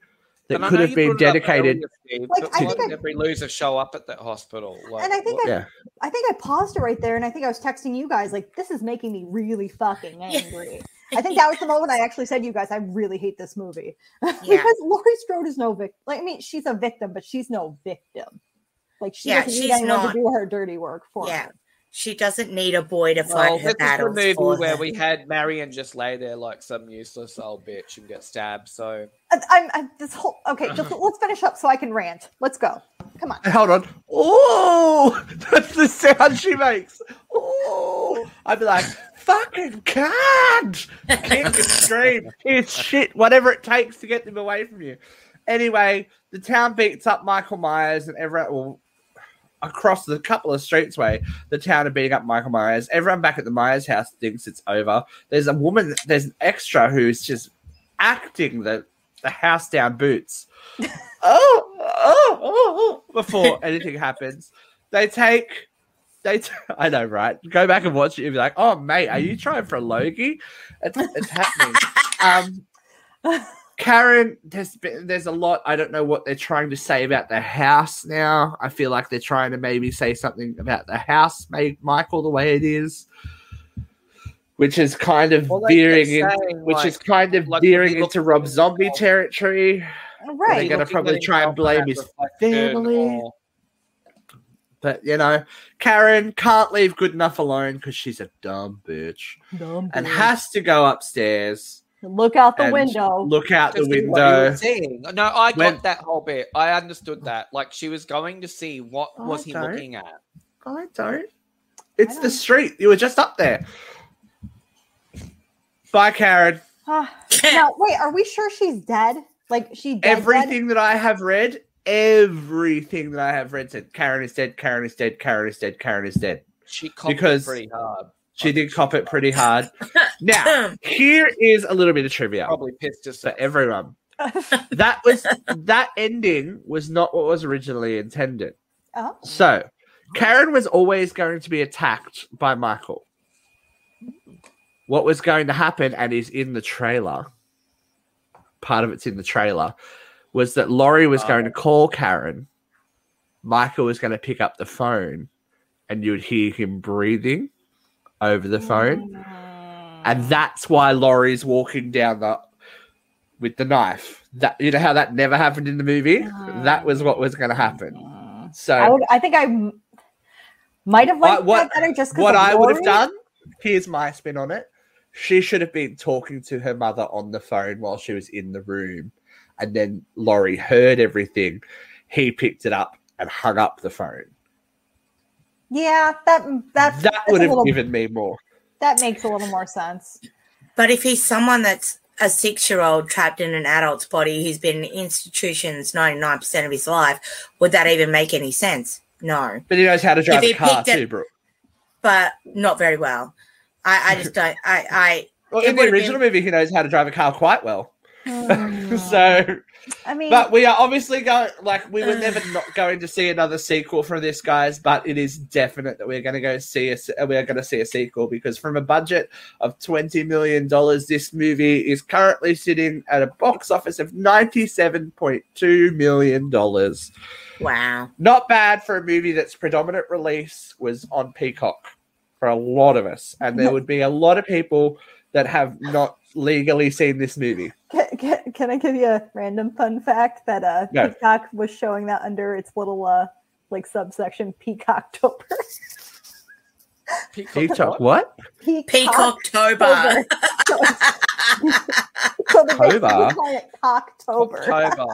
that And could have been brought it up dedicated. earlier, Steve, Like, but I think did I- every loser show up at that hospital? Like, And I think what- I Yeah. I think I paused it right there, and I think I was texting you guys like, "This is making me really fucking angry." I think that was the moment I actually said, to "You guys, I really hate this movie because Laurie Strode is no victim. Like, I mean, she's a victim, but she's no victim. Like, she Yeah, doesn't need she's anyone not. to do her dirty work for Yeah. her. She doesn't need a boy to fight Well, her this is the battles movie for where her. we had Marion just lay there like some useless old bitch and get stabbed. So I- I'm, I'm this whole okay. Just, let's finish up so I can rant. Let's go. Come on. Hold on. Oh, that's the sound she makes. Oh, I'd be like, fucking cunt. Kick and scream. It's shit. Whatever it takes to get them away from you. Anyway, the town beats up Michael Myers and everyone. Well, across the couple of streets way, the town are beating up Michael Myers. Everyone back at the Myers house thinks it's over. There's a woman. There's an extra who's just acting the the house down boots. oh, oh, oh, oh, before anything happens. They take, they, t- I know, right? Go back and watch it. You'll be like, oh, mate, are you trying for a Logie? It's, it's happening. Um, Karen, there's been, there's a lot. I don't know what they're trying to say about the house now. I feel like they're trying to maybe say something about the house made Michael the way it is, which is kind of Well, veering in, saying, which like- is kind of like, veering into Rob Zombie territory. Right, They're gonna Looking probably try and blame his family. But you know, Karen can't leave good enough alone because she's a dumb bitch Dumb and bitch. has to go upstairs, look out the and window. look out the to see what you were window. seeing. No, I got When- that whole bit. I understood that. Like she was going to see what I was he don't. looking at. I don't. It's I the don't. street. You were just up there. Bye, Karen. Ah, now, wait, are we sure she's dead? Like she dead, dead? Everything that I have read, everything that I have read said Karen is dead. Karen is dead. Karen is dead. Karen is dead. She copped Because- pretty hard. She did cop it pretty hard. Now, here is a little bit of trivia Probably pissed just for everyone. That was that ending was not what was originally intended. oh. So, Karen was always going to be attacked by Michael. What was going to happen, and is in the trailer, part of it's in the trailer, was that Laurie was oh. going to call Karen. Michael was going to pick up the phone, and you would hear him breathing over the phone. Mm. And that's why Laurie's walking down the with the knife. That you know how that never happened in the movie? That was what was going to happen. Mm. So I would. I think I m- might have liked I- what- that better just 'cause what of I would have done, here's my spin on it. She should have been talking to her mother on the phone while she was in the room. And then Laurie heard everything. He picked it up and hung up the phone. Yeah, that that's, that would have little, given me more. that makes a little more sense. But if he's someone that's a six year old trapped in an adult's body who's been in institutions 99% of his life, would that even make any sense? No, But he knows how to drive a car picked it- too, Brooke. but not very well. I, I just don't. I, I Well, in the would've original movie, he knows how to drive a car quite well. Hmm. so, I mean, but we are obviously going like we were never not going to see another sequel from this, guys. But it is definite that we're going to go see a we're going to see a sequel because from a budget of twenty million dollars, this movie is currently sitting at a box office of ninety seven point two million dollars. wow. Not bad for a movie that's predominant release was on Peacock for a lot of us, and there would be a lot of people that have not legally seen this movie. can, can, can I give you a random fun fact that uh, No. Peacock was showing that under its little uh, like subsection Peacocktober. Peacock, what? Peacocktober. so they basically October? call Cocktober. October.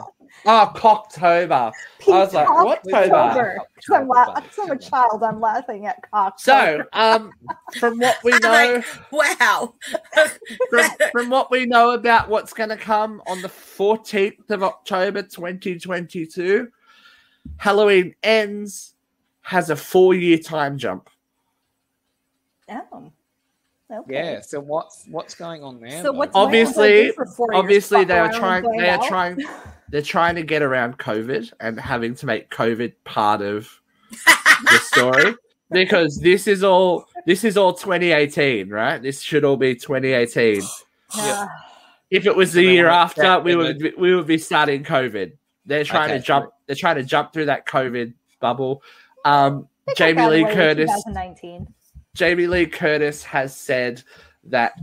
Oh, Cocktober. I was like, what Peacocktober. I'm, la- I'm a child. I'm laughing at Cocktober. So, um, from what we know, wow. from, from what we know about what's going to come on the 14th of October 2022, Halloween Ends has a four year time jump. Oh. Okay. Yeah. So what's what's going on there? So though? what's Obviously- Randall gonna do for? Obviously, they are trying. They are out? trying. They're trying to get around COVID and having to make COVID part of the story because this is all. This is all 2018, right? This should all be 2018. Uh, If it was the year after, we would be, we would be starting COVID. They're trying Okay, to jump. They're trying to jump through that COVID bubble. Um, Jamie Lee Curtis. 2019. Jamie Lee Curtis has said that,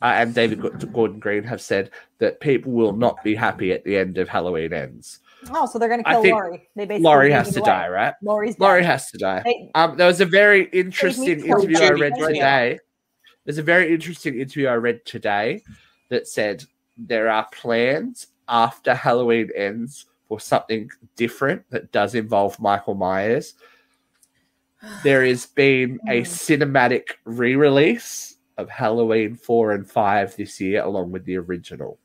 uh, and David Gordon Green have said that people will not be happy at the end of Halloween ends. Oh, so they're gonna kill Laurie. They basically Laurie has to away. die, right? Laurie's Laurie dead. has to die. They- Um, there was a very interesting interview I read today. There's a very interesting interview I read today that said there are plans after Halloween ends for something different that does involve Michael Myers. There has been a Hmm. cinematic re-release of Halloween four and five this year, along with the original.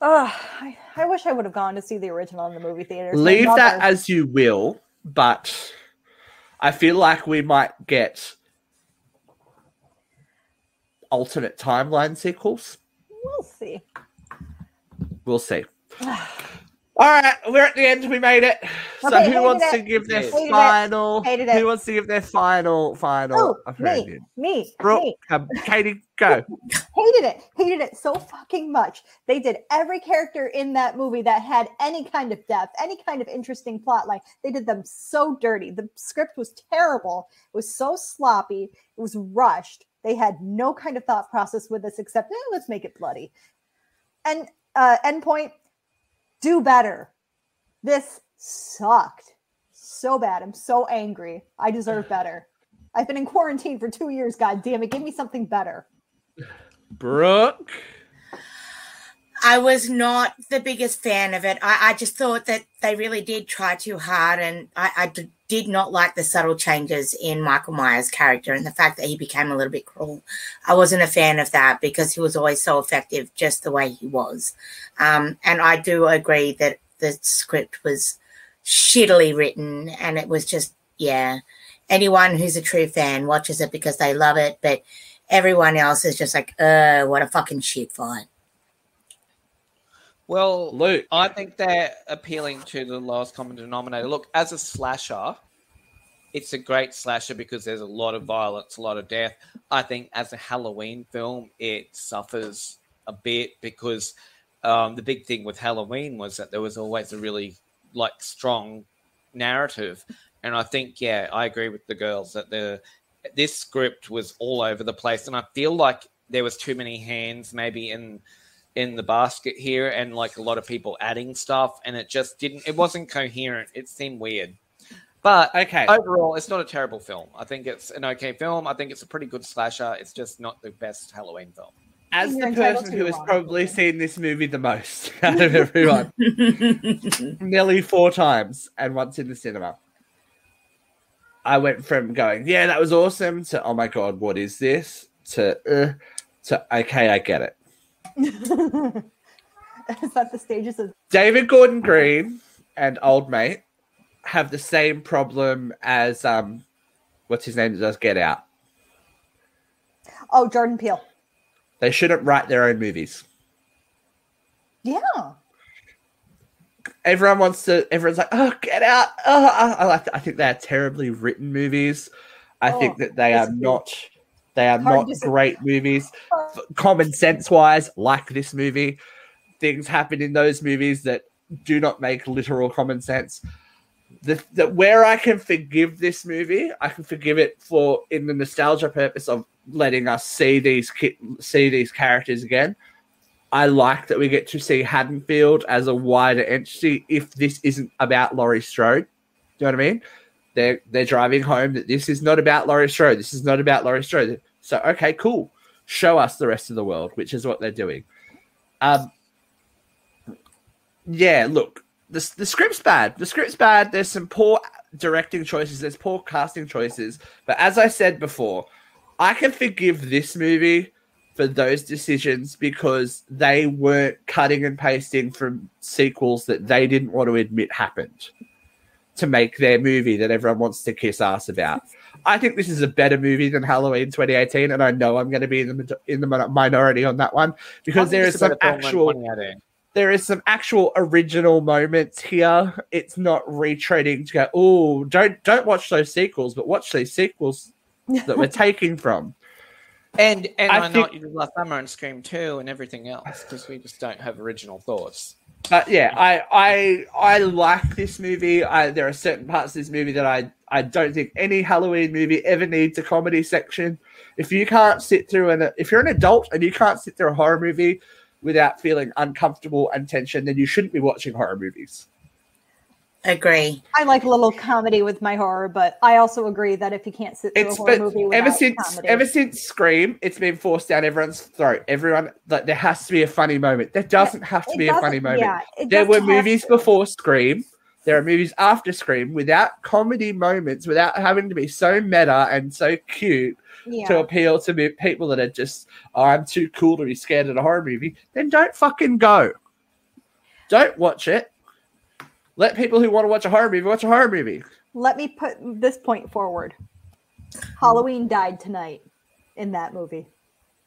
Ugh, I, I wish I would have gone to see the original in the movie theater. Leave that as you will, but I feel like we might get alternate timeline sequels. We'll see. We'll see. All right, we're at the end. We made it. So, Okay, who hated wants to give their Hated it. final? Hated it. Who wants to give their final? Final Oh, me, me, Brooke, me. um, Katie, go. Hated it. Hated it so fucking much. They did every character in that movie that had any kind of depth, any kind of interesting plot line. They did them so dirty. The script was terrible. It was so sloppy. It was rushed. They had no kind of thought process with this except, eh, let's make it bloody. And uh, endpoint, do better. This sucked so bad. I'm so angry. I deserve better. I've been in quarantine for two years. God damn it. Give me something better. Brooke. I was not the biggest fan of it. I, I just thought that they really did try too hard, and I, I d- did not like the subtle changes in Michael Myers' character and the fact that he became a little bit cruel. I wasn't a fan of that because he was always so effective just the way he was. Um, and I do agree that the script was shittily written, and it was just, yeah, anyone who's a true fan watches it because they love it, but everyone else is just like, uh, what a fucking shit fight. Well, Luke. I think they're appealing to the lowest common denominator. Look, as a slasher, it's a great slasher because there's a lot of violence, a lot of death. I think as a Halloween film, it suffers a bit because um, the big thing with Halloween was that there was always a really like strong narrative, and I think yeah, I agree with the girls that the this script was all over the place, and I feel like there was too many hands maybe in in the basket here and like a lot of people adding stuff and it just didn't it wasn't coherent it seemed weird but Okay. overall it's not a terrible film i think it's an okay film i think it's a pretty good slasher it's just not the best halloween film As You're the person who has probably opinion. seen this movie the most out of everyone, nearly four times, and once in the cinema, I went from going, "Yeah, that was awesome," to "Oh my god, what is this?" to uh, to "Okay, I get it." Is that the stages of David Gordon Green and Old Mate have the same problem as um, what's his name that does Get Out. Oh, Jordan Peele. They shouldn't write their own movies. Yeah. everyone wants to everyone's like oh get out oh I, I, like I think they are terribly written movies i Oh, think that they are not they are not great movies common sense wise like this movie things happen in those movies that do not make literal common sense the, the where i can forgive this movie i can forgive it for in the nostalgia purpose of letting us see these ki- see these characters again I like that we get to see Haddonfield as a wider entity if this isn't about Laurie Strode. Do you know what I mean? They're they're driving home that this is not about Laurie Strode. This is not about Laurie Strode. So okay, cool. Show us the rest of the world, which is what they're doing. Um yeah, look, the, the script's bad. The script's bad. There's some poor directing choices, there's poor casting choices. But as I said before, I can forgive this movie for those decisions because they weren't cutting and pasting from sequels that they didn't want to admit happened to make their movie that everyone wants to kiss ass about. I think this is a better movie than Halloween 2018, and I know I'm going to be in the in the minority on that one because there is some actual there is some actual original moments here. It's not retreading to go, oh, don't don't watch those sequels, but watch these sequels that we're taking from. and and I i, know think- what you did last summer and scream 2 and everything else because we just don't have original thoughts But yeah, I I I like this movie. I there are certain parts of this movie that I I don't think any Halloween movie ever needs a comedy section. If you can't sit through an if you're an adult and you can't sit through a horror movie without feeling uncomfortable and tension, then you shouldn't be watching horror movies. Agree. I like a little comedy with my horror, but I also agree that if you can't sit through It's a horror but movie ever without since comedy, ever since Scream, it's been forced down everyone's throat. Everyone like there has to be a funny moment. There doesn't have to it be a funny moment. Yeah, there were movies to. before Scream. There are movies after Scream without comedy moments, without having to be so meta and so cute Yeah. to appeal to me- people that are just, oh, I'm too cool to be scared of a horror movie. Then don't fucking go. Don't watch it. Let people who want to watch a horror movie watch a horror movie. Let me put this point forward. Halloween died tonight in that movie.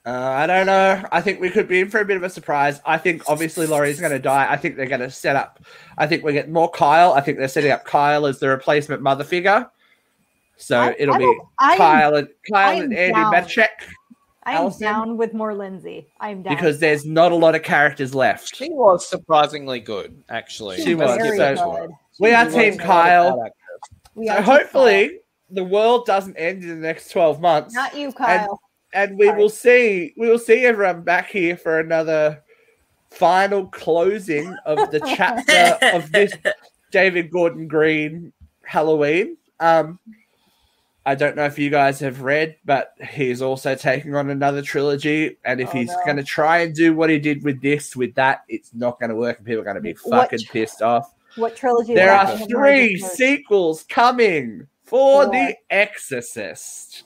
Uh, I don't know. I think we could be in for a bit of a surprise. I think obviously Laurie's going to die. I think they're going to set up. I think we get more Kyle. I think they're setting up Kyle as the replacement mother figure. So I- it'll I be don't- I am- Kyle and Kyle and Andi down. Matichak I'm Allyson? down with more Lindsey. I'm down. because there's not a lot of characters left. she was surprisingly good actually She was, very so- good. We are Team was not a Kyle. We So are Team hopefully the world doesn't end in the next 12 months. Not you, Kyle. and we Sorry. will see we will see everyone back here for another final closing of the chapter of this David Gordon Green Halloween. Um I don't know if you guys have read, but he's also taking on another trilogy. And if Oh, he's no. going to try and do what he did with this, with that, it's not going to work, and people are going to be What- fucking pissed off. what trilogy? There are that? I have no three sequels coming for Four. The Exorcist.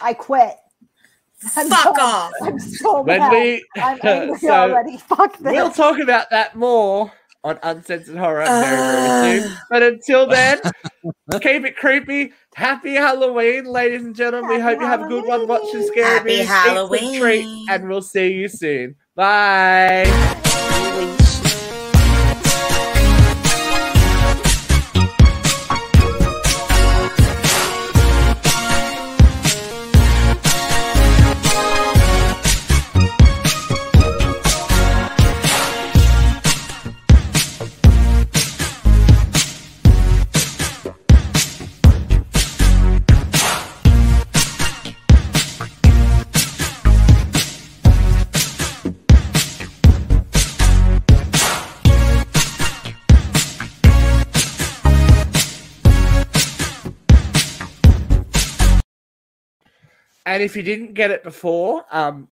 I quit. I'm Fuck done. off. I'm so When mad. we I'm angry so already. Fuck this. we'll talk about that more on Uncensored Horror very, very soon. Ah. But until then, keep it creepy. Happy Halloween, ladies and gentlemen. we hope you have a good one watching Scary Happy Movies. Eat treat, Halloween. and we'll see you soon. Bye. And if you didn't get it before, um,